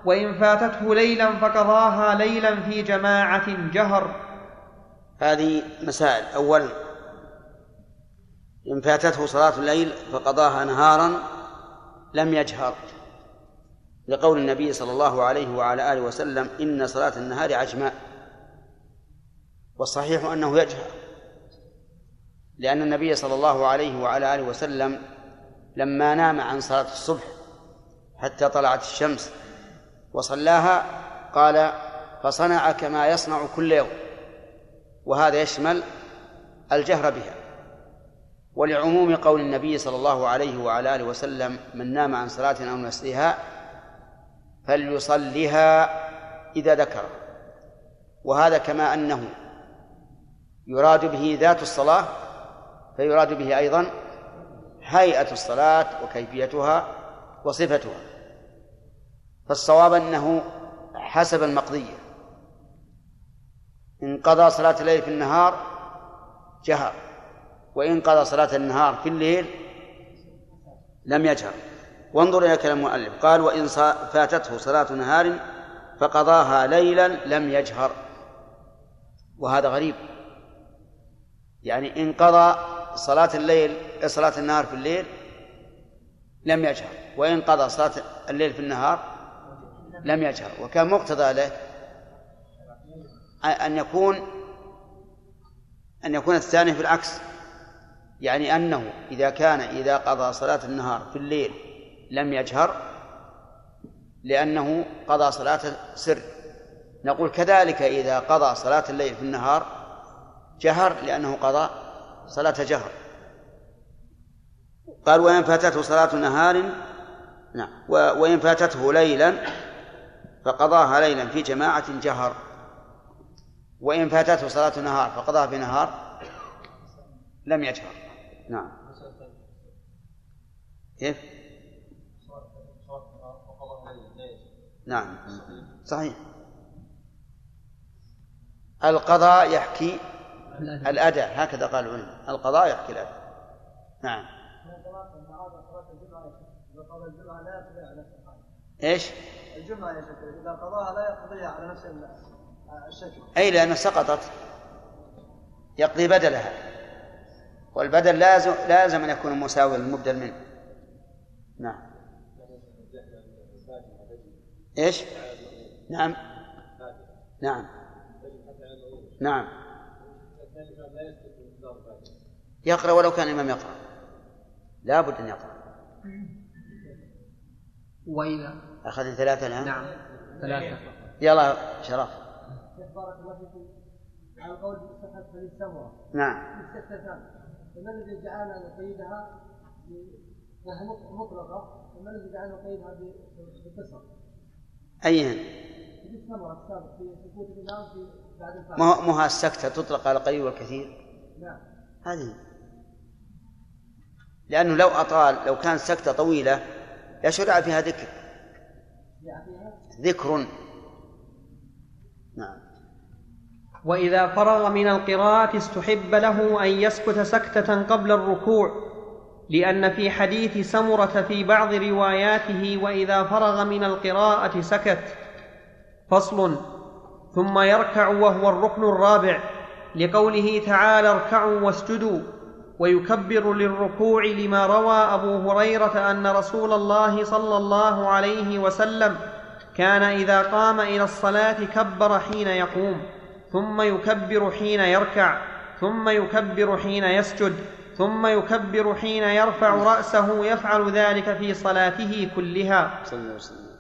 Speaker 2: وإن فاتته ليلا فقضاها ليلا في جماعة جهر.
Speaker 1: هذه مسائل. أولا إن فاتته صلاة الليل فقضاها نهارا لم يجهر. لقول النبي صلى الله عليه وعلى آله وسلم إن صلاة النهار عجماء والصحيح أنه يجهر لأن النبي صلى الله عليه وعلى آله وسلم لما نام عن صلاة الصبح حتى طلعت الشمس وصلاها قال فصنع كما يصنع كل يوم وهذا يشمل الجهر بها. ولعموم قول النبي صلى الله عليه وعلى آله وسلم من نام عن صلاة أو نسيها فليصلها إذا ذكر. وهذا كما أنه يراد به ذات الصلاة فيراد به أيضا هيئة الصلاة وكيفيتها وصفتها. فالصواب أنه حسب المقضية. إن قضى صلاة الليل في النهار جهر وإن قضى صلاة النهار في الليل لم يجهر. وانظر إلى كلام المؤلف. قال وإن فاتته صلاة نهار فقضاها ليلا لم يجهر. وهذا غريب. يعني إن قضى صلاة الليل صلاة النهار في الليل لم يجهر وإن قضى صلاة الليل في النهار لم يجهر. وكان مقتضى له أن يكون أن يكون الثاني في العكس. يعني أنه إذا كان إذا قضى صلاة النهار في الليل لم يجهر لأنه قضى صلاة سر. نقول كذلك إذا قضى صلاة الليل في النهار جهر لأنه قضى صلاة جهر. قال وإن فاتته صلاة نهار نعم وإن فاتته ليلا فقضاها ليلا في جماعة جهر. وإن فاتته صلاة نهار فقضاها في نهار لم يجهر. نعم. كيف؟ نعم. صحيح. القضاء يحكي الأداء. هكذا قال العلماء. القضاء يحكي الأداء. نعم. إيش؟
Speaker 6: الجمعة يا شيخ إذا قضاها لا يقضيها على نفس الشكل.
Speaker 1: أي لأنها سقطت. يقضي بدلها. والبدل لازم لازم أن يكون مساويا للمبدل منه. نعم. إيش؟ نعم. نعم. نعم. يقرأ ولو كان الإمام يقرأ. لا بد أن يقرأ.
Speaker 2: وإذا؟
Speaker 1: أخذنا ثلاثة الآن؟
Speaker 2: نعم. ثلاثة.
Speaker 1: يلا شرف.
Speaker 6: بارك الله فيكم على قول صحة حديث سمرة
Speaker 1: نعم.
Speaker 6: استثنتان فما الذي جعلنا نقيدها وهي مطلقة وما الذي جعلنا نقيدها بالكسر؟ الفاتحة
Speaker 1: ما ما السكتة؟ تطلق على القليل والكثير.
Speaker 6: نعم
Speaker 1: هذه. لأنه لو أطال لو كانت سكتة طويلة يشرع فيها ذكر. ذكر. نعم.
Speaker 2: وإذا فرغ من القراءة استحب له أن يسكت سكتة قبل الركوع. لأن في حديث سمرة في بعض رواياته وإذا فرغ من القراءة سكت. فصل ثم يركع وهو الركن الرابع. لقوله تعالى اركعوا واسجدوا. ويكبر للركوع لما روى أبو هريرة أن رسول الله صلى الله عليه وسلم كان إذا قام إلى الصلاة كبر حين يقوم ثم يكبر حين يركع ثم يكبر حين يسجد. ثم يكبر حين يرفع رأسه يفعل ذلك في صلاته كلها.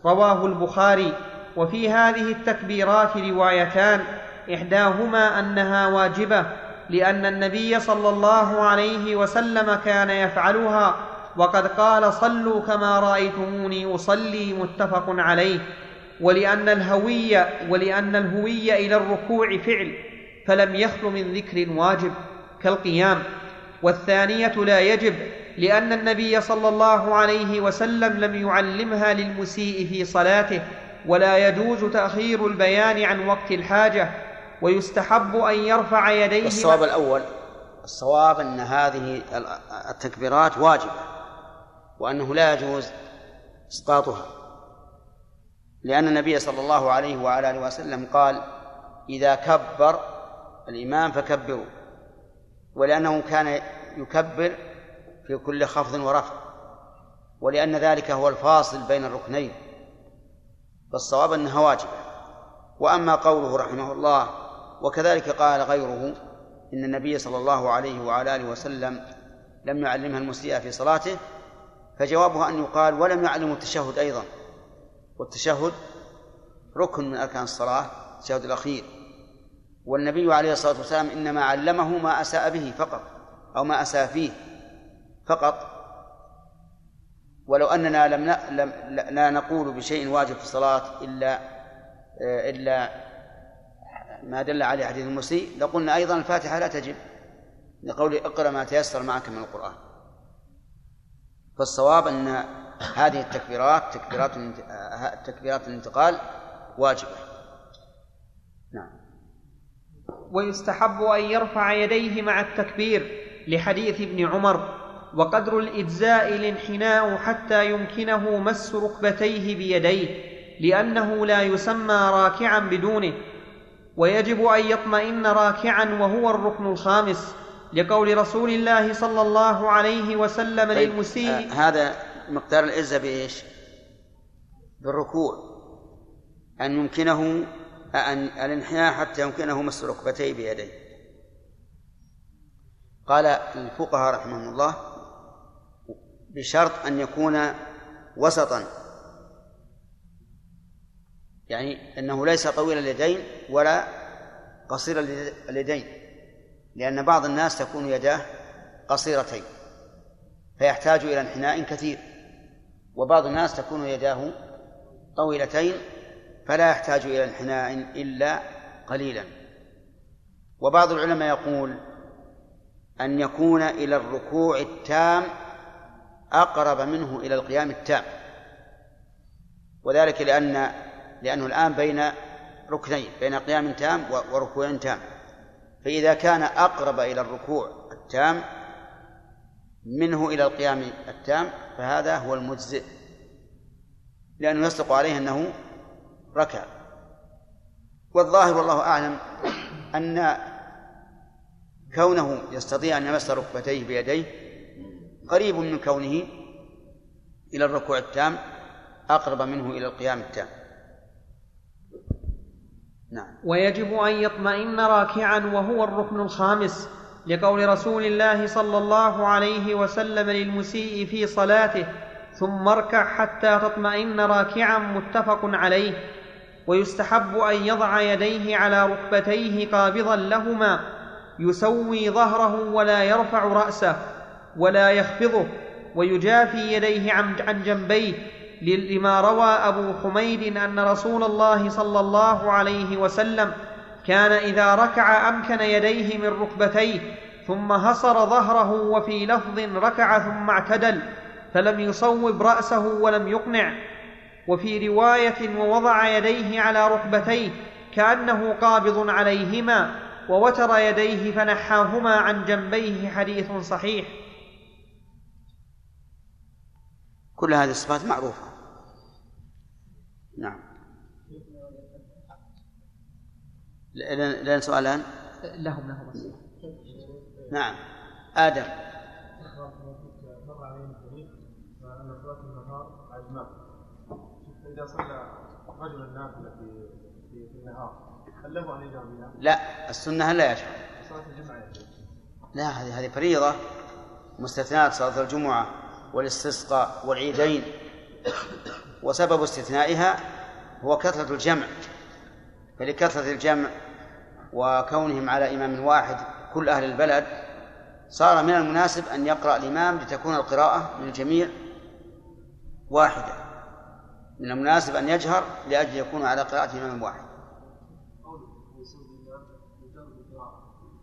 Speaker 2: رواه البخاري. وفي هذه التكبيرات روايتان. إحداهما أنها واجبة لأن النبي صلى الله عليه وسلم كان يفعلها. وقد قال صلوا كما رأيتموني أصلي متفق عليه. ولأن الهوي ولأن الهوي إلى الركوع فعل فلم يخل من ذكر واجب كالقيام. والثانية لا يجب لأن النبي صلى الله عليه وسلم لم يعلمها للمسيء في صلاته ولا يجوز تأخير البيان عن وقت الحاجة ويستحب أن يرفع يديه
Speaker 1: الصواب الأول الصواب أن هذه التكبيرات واجبة وأنه لا يجوز إسقاطها. لأن النبي صلى الله عليه وعلى آله وسلم قال إذا كبر الإمام فكبروا. ولأنه كان يكبر في كل خفض ورفع ولأن ذلك هو الفاصل بين الركنين فالصواب أنها واجبة. وأما قوله رحمه الله وكذلك قال غيره إن النبي صلى الله عليه وعلى آله وسلم لم يعلمها المسيء في صلاته فجوابها أن يقال ولم يعلم التشهد أيضا. والتشهد ركن من أركان الصلاة التشهد الأخير. والنبي عليه الصلاة والسلام إنما علمه ما أساء به فقط أو ما أساء فيه فقط. ولو أننا لم لا نقول بشيء واجب في الصلاة إلا إلا ما دل عليه حديث المسيء لقلنا أيضا الفاتحة لا تجب لقول اقرأ ما تيسر معك من القرآن. فالصواب أن هذه التكبيرات تكبيرات تكبيرات الانتقال واجبة. نعم.
Speaker 2: ويستحب أن يرفع يديه مع التكبير لحديث ابن عمر وقدر الإجزاء الانحناء حتى يمكنه مس ركبتيه بيديه لأنه لا يسمى راكعا بدونه. ويجب أن يطمئن راكعا وهو الركن الخامس لقول رسول الله صلى الله عليه وسلم طيب للمسيء.
Speaker 1: آه هذا مقدار العزة بإيش؟ بالركوع. أن يمكنه أن الانحناء حتى يمكنه مس ركبتيه بيديه. قال الفقهاء رحمهم الله بشرط أن يكون وسطا. يعني أنه ليس طويل اليدين ولا قصير اليدين لأن بعض الناس تكون يداه قصيرتين فيحتاج إلى انحناء كثير وبعض الناس تكون يداه طويلتين فلا يحتاج إلى انحناء إلا قليلا. وبعض العلماء يقول أن يكون إلى الركوع التام أقرب منه إلى القيام التام. وذلك لأن لأنه الآن بين ركنين بين قيام تام وركوع تام. فإذا كان أقرب إلى الركوع التام منه إلى القيام التام فهذا هو المجزئ. لأنه يصدق عليه أنه ركع. والظاهر والله أعلم أن كونه يستطيع أن يمس ركبتيه بيديه قريب من كونه إلى الركوع التام أقرب منه إلى القيام التام.
Speaker 2: نعم. ويجب أن يطمئن راكعا وهو الركن الخامس لقول رسول الله صلى الله عليه وسلم للمسيء في صلاته ثم اركع حتى تطمئن راكعا متفق عليه. ويستحب أن يضع يديه على ركبتيه قابضا لهما يسوي ظهره ولا يرفع رأسه ولا يخفضه ويجافي يديه عن جنبيه. لما روى أبو حميد أن رسول الله صلى الله عليه وسلم كان إذا ركع أمكن يديه من ركبتيه ثم هصر ظهره وفي لفظ ركع ثم اعتدل فلم يصوب رأسه ولم يقنع. وفي رواية ووضع يديه على ركبتيه كأنه قابض عليهما ووتر يديه فنحاهما عن جنبيه حديث صحيح.
Speaker 1: كل هذه الصفات معروفة. نعم. لنا سؤالان؟
Speaker 2: لهم لهم
Speaker 1: نعم. آدم.
Speaker 7: فاذا صلى رجل النافلة في في النهار هل له يجهر بها؟
Speaker 1: لا السنة لا يجهر
Speaker 7: يا شيخ
Speaker 1: لا هذه هذه فريضة مستثنات صلاة الجمعة والاستسقاء والعيدين. وسبب استثنائها هو كثرة الجمع. فلكثرة الجمع وكونهم على إمام واحد كل أهل البلد صار من المناسب أن يقرأ الإمام لتكون القراءة من الجميع واحدة. من المناسب أن يجهر لأجل يكون على قراءة إمام واحد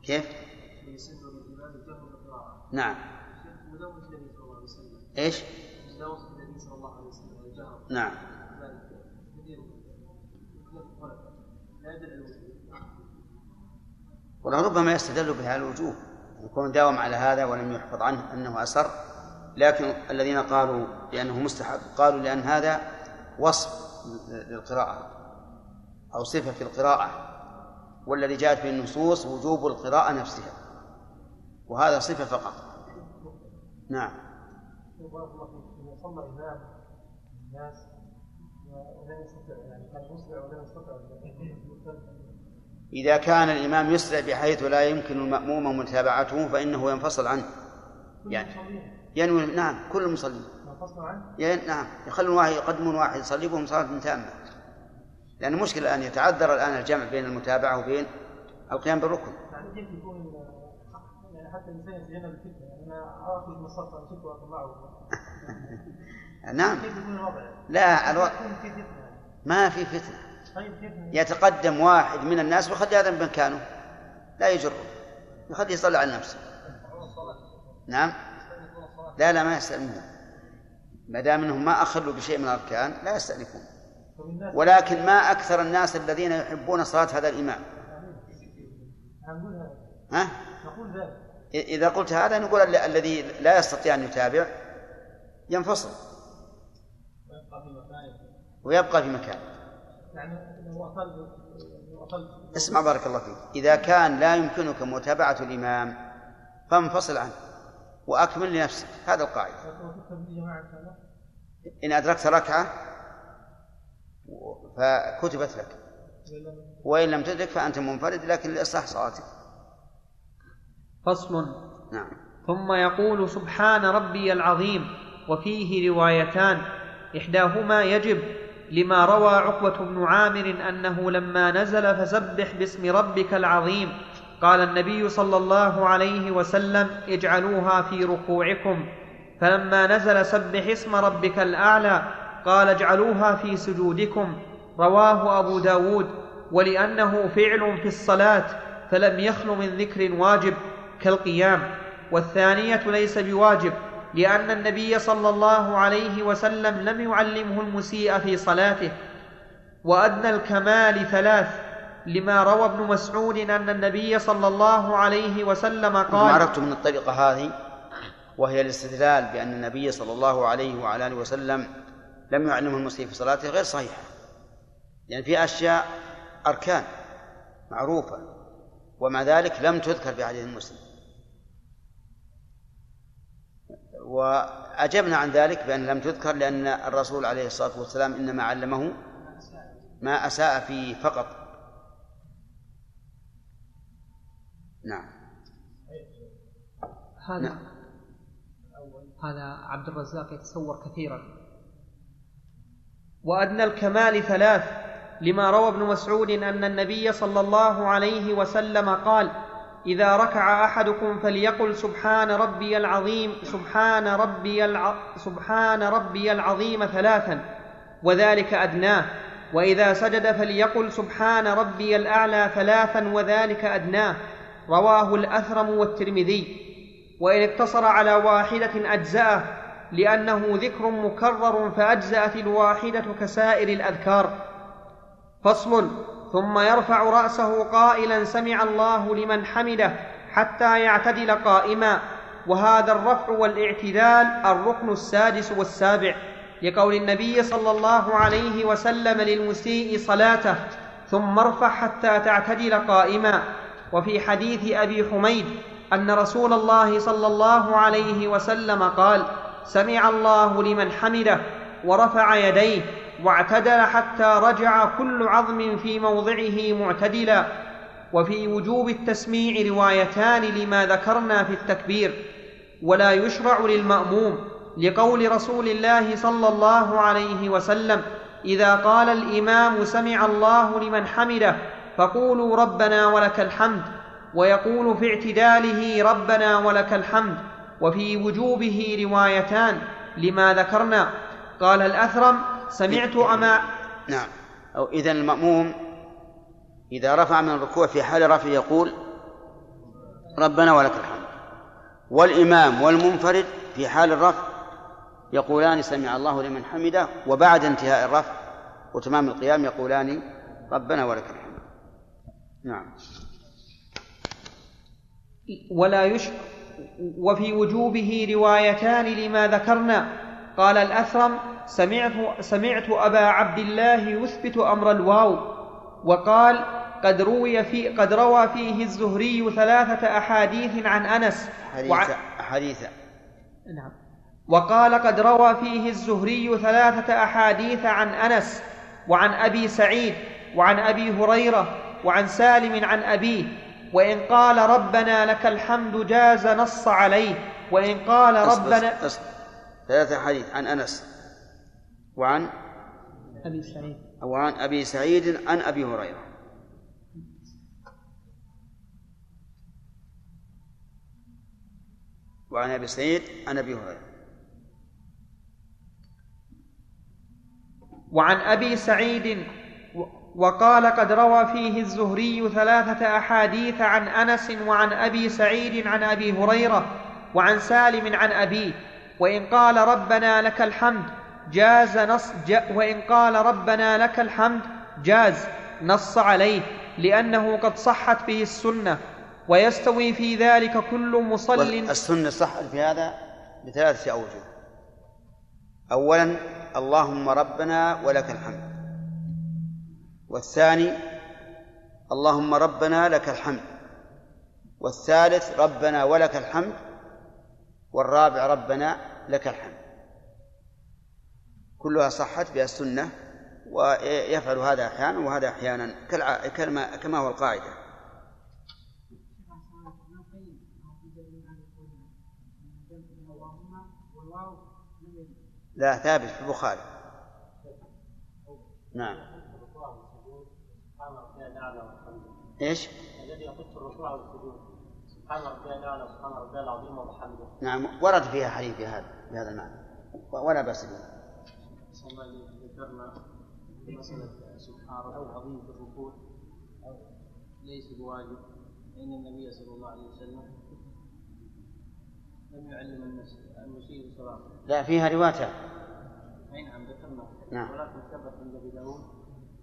Speaker 1: كيف؟ نعم إيش؟ نعم ولربما يستدل بها الوجوه يكون داوم على هذا ولم يحفظ عنه أنه اسر لكن الذين قالوا لأنه مستحب قالوا لأن هذا وصف للقراءة أو صفة في القراءة والذي جاءت به النصوص وجوب القراءة نفسها وهذا صفة فقط. نعم.
Speaker 7: صلى الناس ولم يستطع يعني كان مسرع ولم يستطع
Speaker 1: إذا كان الإمام يسرع بحيث لا يمكن المأموم متابعته فإنه ينفصل عنه. يعني ينوي نعم كل المصلين.
Speaker 7: ينفصل عنه؟
Speaker 1: نعم يخلون واحد يقدمون واحد يصلي بهم صلاة تامة. لأن المشكلة الآن يتعذر الآن الجمع بين المتابعة وبين القيام بالركن.
Speaker 7: يعني كيف يكون يعني حتى الإنسان يتجنب الفتنة؟ يعني أنا اخرج من الصف واطلعه
Speaker 1: نعم.
Speaker 7: كيف يكون الوضع؟
Speaker 1: لا الوضع
Speaker 7: يكون في فتنة يعني.
Speaker 1: ما في فتنة.
Speaker 7: طيب كيف
Speaker 1: يتقدم واحد من الناس ويخلي هذا مكانه. لا يجره. يخليه يصلي على نفسه. نعم. لا لا ما يستأنفون ما دام انهم ما اخلوا بشيء من الأركان لا يستأنفون. ولكن ما أكثر الناس الذين يحبون صلاة هذا
Speaker 7: الإمام.
Speaker 1: ها؟
Speaker 7: نقول ذلك.
Speaker 1: إذا قلت هذا نقول ال- الذي لا يستطيع أن يتابع ينفصل. ويبقى في مكانه
Speaker 7: يعني لو اطل لو اطل
Speaker 1: اسمع بارك الله فيك. إذا كان لا يمكنك متابعة الإمام فانفصل عنه. وأكمل لنفسك. هذا القاعدة. إن أدركت ركعة فكتبت لك. وإن لم تدرك فأنت منفرد لكن لإصلاح صلاتك.
Speaker 2: فصل.
Speaker 1: نعم.
Speaker 2: ثم يقول سبحان ربي العظيم وفيه روايتان. إحداهما يجب لما روى عقبة بن عامر أنه لما نزل فسبح باسم ربك العظيم. قال النبي صلى الله عليه وسلم اجعلوها في ركوعكم. فلما نزل سبح اسم ربك الأعلى قال اجعلوها في سجودكم. رواه أبو داود. ولأنه فعل في الصلاة فلم يخل من ذكر واجب كالقيام. والثانية ليس بواجب لأن النبي صلى الله عليه وسلم لم يعلمه المسيء في صلاته. وأدنى الكمال ثلاث لما روى ابن مسعود أن النبي صلى الله عليه وسلم
Speaker 1: ما
Speaker 2: قال
Speaker 1: عرفت من الطريقة هذه وهي الاستدلال بأن النبي صلى الله عليه وعلى آله وسلم لم يعلمه المسيء في صلاته غير صحيحة. لأن في أشياء أركان معروفة ومع ذلك لم تذكر في حديث مسلم. وأجبنا عن ذلك بأن لم تذكر لأن الرسول عليه الصلاة والسلام إنما علمه ما أساء فيه فقط. نعم.
Speaker 2: هذا
Speaker 1: نعم.
Speaker 2: هذا عبد الرزاق يتصور كثيرا. وأدنى الكمال ثلاث لما روى ابن مسعود أن النبي صلى الله عليه وسلم قال إذا ركع أحدكم فليقل سبحان ربي العظيم سبحان ربي الع... سبحان ربي العظيم ثلاثا وذلك أدناه. وإذا سجد فليقل سبحان ربي الأعلى ثلاثا وذلك أدناه. رواه الأثرم والترمذي وإن اقتصر على واحدة أجزأه لأنه ذكر مكرر فأجزأت الواحدة كسائر الأذكار. فصل ثم يرفع رأسه قائلا سمع الله لمن حمده حتى يعتدل قائما. وهذا الرفع والاعتدال الركن السادس والسابع لقول النبي صلى الله عليه وسلم للمسيء صلاته ثم ارفع حتى تعتدل قائما. وفي حديث أبي حميد أن رسول الله صلى الله عليه وسلم قال سمع الله لمن حمده ورفع يديه واعتدل حتى رجع كل عظم في موضعه معتدلا وفي وجوب التسميع روايتان لما ذكرنا في التكبير. ولا يشرع للمأموم لقول رسول الله صلى الله عليه وسلم إذا قال الإمام سمع الله لمن حمده فقولوا ربنا ولك الحمد ويقول في اعتداله ربنا ولك الحمد وفي وجوبه روايتان لما ذكرنا. قال الأثرم سمعت أما
Speaker 1: نعم. أو إذا المأموم إذا رفع من الركوع في حال رفع يقول ربنا ولك الحمد. والإمام والمنفرد في حال الرفع يقولان سمع الله لمن حمده وبعد انتهاء الرفع وتمام القيام يقولان ربنا ولك الحمد. نعم.
Speaker 2: ولا يش وفي وجوبه روايتان لما ذكرنا. قال الأثرم سمعت, سمعت أبا عبد الله يثبت أمر الواو. وقال قد روي في قد روى فيه الزهري ثلاثة أحاديث عن أنس.
Speaker 1: حديث حديث
Speaker 2: نعم. وقال قد روى فيه الزهري ثلاثة أحاديث عن أنس وعن أبي سعيد وعن أبي هريرة وعن سالم عن أبيه وإن قال ربنا لك الحمد جاز نص عليه وإن قال ربنا
Speaker 1: أصبر. ثلاثة حديث عن أنس وعن
Speaker 2: أبي سعيد
Speaker 1: وعن أبي سعيد عن أبي هريرة وعن أبي سعيد عن أبي هريرة
Speaker 2: وعن أبي سعيد وقال قد روى فيه الزهري ثلاثة أحاديث عن أنس وعن أبي سعيد عن أبي هريرة وعن سالم عن أبيه وإن قال ربنا لك الحمد جاز نص جا وإن قال ربنا لك الحمد جاز نص عليه لأنه قد صحت به السنة ويستوي في ذلك كل مصل
Speaker 1: السنة صحت في هذا بثلاثة أوجه. أولا اللهم ربنا ولك الحمد. والثاني اللهم ربنا لك الحمد والثالث ربنا ولك الحمد والرابع ربنا لك الحمد. كلها صحت بها السنة ويفعل هذا أحيانا وهذا أحيانا كما كما هو القاعدة. لا ثابت في البخاري. نعم. إيش؟
Speaker 5: الذي في الركوع والسجود. سبحان ربي الاعلى سبحان ربي العظيم وبحمده.
Speaker 1: نعم ورد فيها حديث بهذا بهذا المعنى. ولا بأس به.
Speaker 5: ذكرنا مسألة سبحان ربي العظيم في الركوع ليس بواجب فإن النبي صلى الله عليه وسلم لم يعلم الناس المسيء صلاته
Speaker 1: لا فيها رواية.
Speaker 5: نعم ذكرنا.
Speaker 1: نعم.
Speaker 5: ولكن ثبت عند أبي داود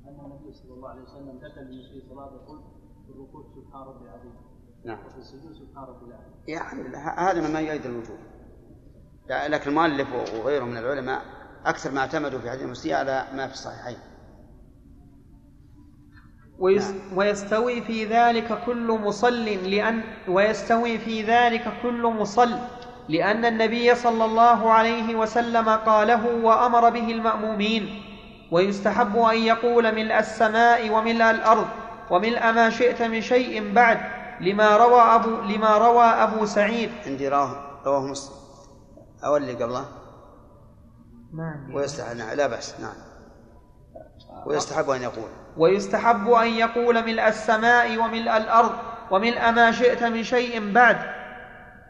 Speaker 5: أن النبي صلى الله عليه وسلم ذكر للمسيء صلاته يقول في الركوع سبحان ربي العظيم.
Speaker 1: نعم.
Speaker 5: وفي السجود سبحان ربي الأعلى
Speaker 1: يعني هذا مما يؤيد الوجوب لكن المؤلف وغيره من العلماء أكثر ما اعتمدوا في حديث المسيء على ما في الصحيحين.
Speaker 2: ويس ويستوي في ذلك كل مصل لأن ويستوي في ذلك كل مصل لأن النبي صلى الله عليه وسلم قاله وأمر به المأمومين. ويستحب أن يقول ملء السماء وملء الأرض وملء ما شئت من شيء بعد لما روى أبو لما روى أبو سعيد.
Speaker 1: عندي رواه رواه مسلم. أو اللي قبله.
Speaker 2: نعم.
Speaker 1: ويستحب نعم لا بأس. نعم. ويستحب أن يقول.
Speaker 2: ويستحب أن يقول ملء السماء وملء الأرض وملء ما شئت من شيء بعد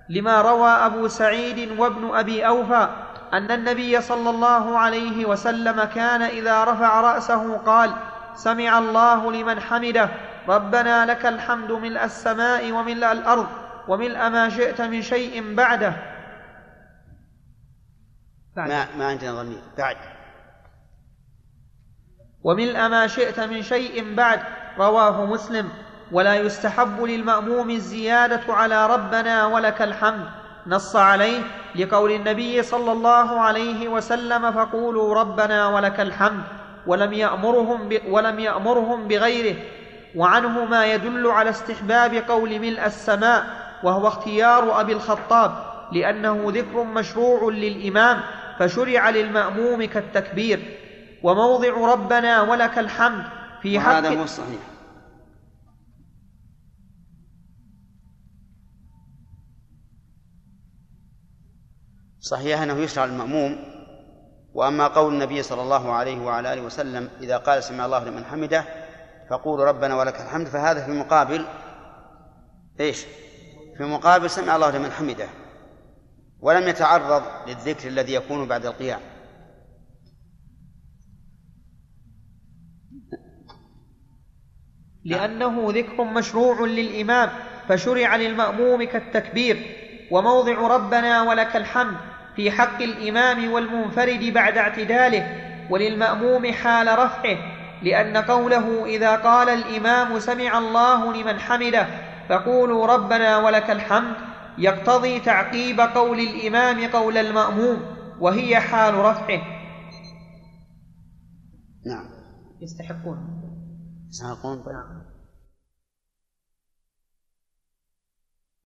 Speaker 2: لما روى أبو سعيد وابن أبي أوفى أن النبي صلى الله عليه وسلم كان إذا رفع رأسه قال سمع الله لمن حمده ربنا لك الحمد ملء السماء وملء الأرض وملء ما شئت من شيء بعده.
Speaker 1: ما ما عندنا ضمير. بعد.
Speaker 2: وملء ما شئت من شيء بعد رواه مسلم ولا يستحب للمأموم الزيادة على ربنا ولك الحمد نص عليه لقول النبي صلى الله عليه وسلم فقولوا ربنا ولك الحمد ولم يأمرهم, ولم يأمرهم بغيره وعنه ما يدل على استحباب قول ملء السماء وهو اختيار أبي الخطاب لأنه ذكر مشروع للإمام فشرع للمأموم كالتكبير وموضع ربنا ولك الحمد في حق
Speaker 1: هذا هو الصحيح. صحيح أنه يشرع المأموم وأما قول النبي صلى الله عليه وعلى آله وسلم إذا قال سمع الله لمن حمده فقولوا ربنا ولك الحمد فهذا في مقابل إيش؟ في مقابل سمع الله لمن حمده ولم يتعرض للذكر الذي يكون بعد القيام
Speaker 2: لأنه ذكر مشروع للإمام فشرع للمأموم كالتكبير وموضع ربنا ولك الحمد في حق الإمام والمنفرد بعد اعتداله وللمأموم حال رفعه لأن قوله إذا قال الإمام سمع الله لمن حمده فقولوا ربنا ولك الحمد يقتضي تعقيب قول الإمام قول المأموم وهي حال رفعه.
Speaker 1: نعم.
Speaker 2: يستحقون.
Speaker 1: يستحقون.
Speaker 2: نعم.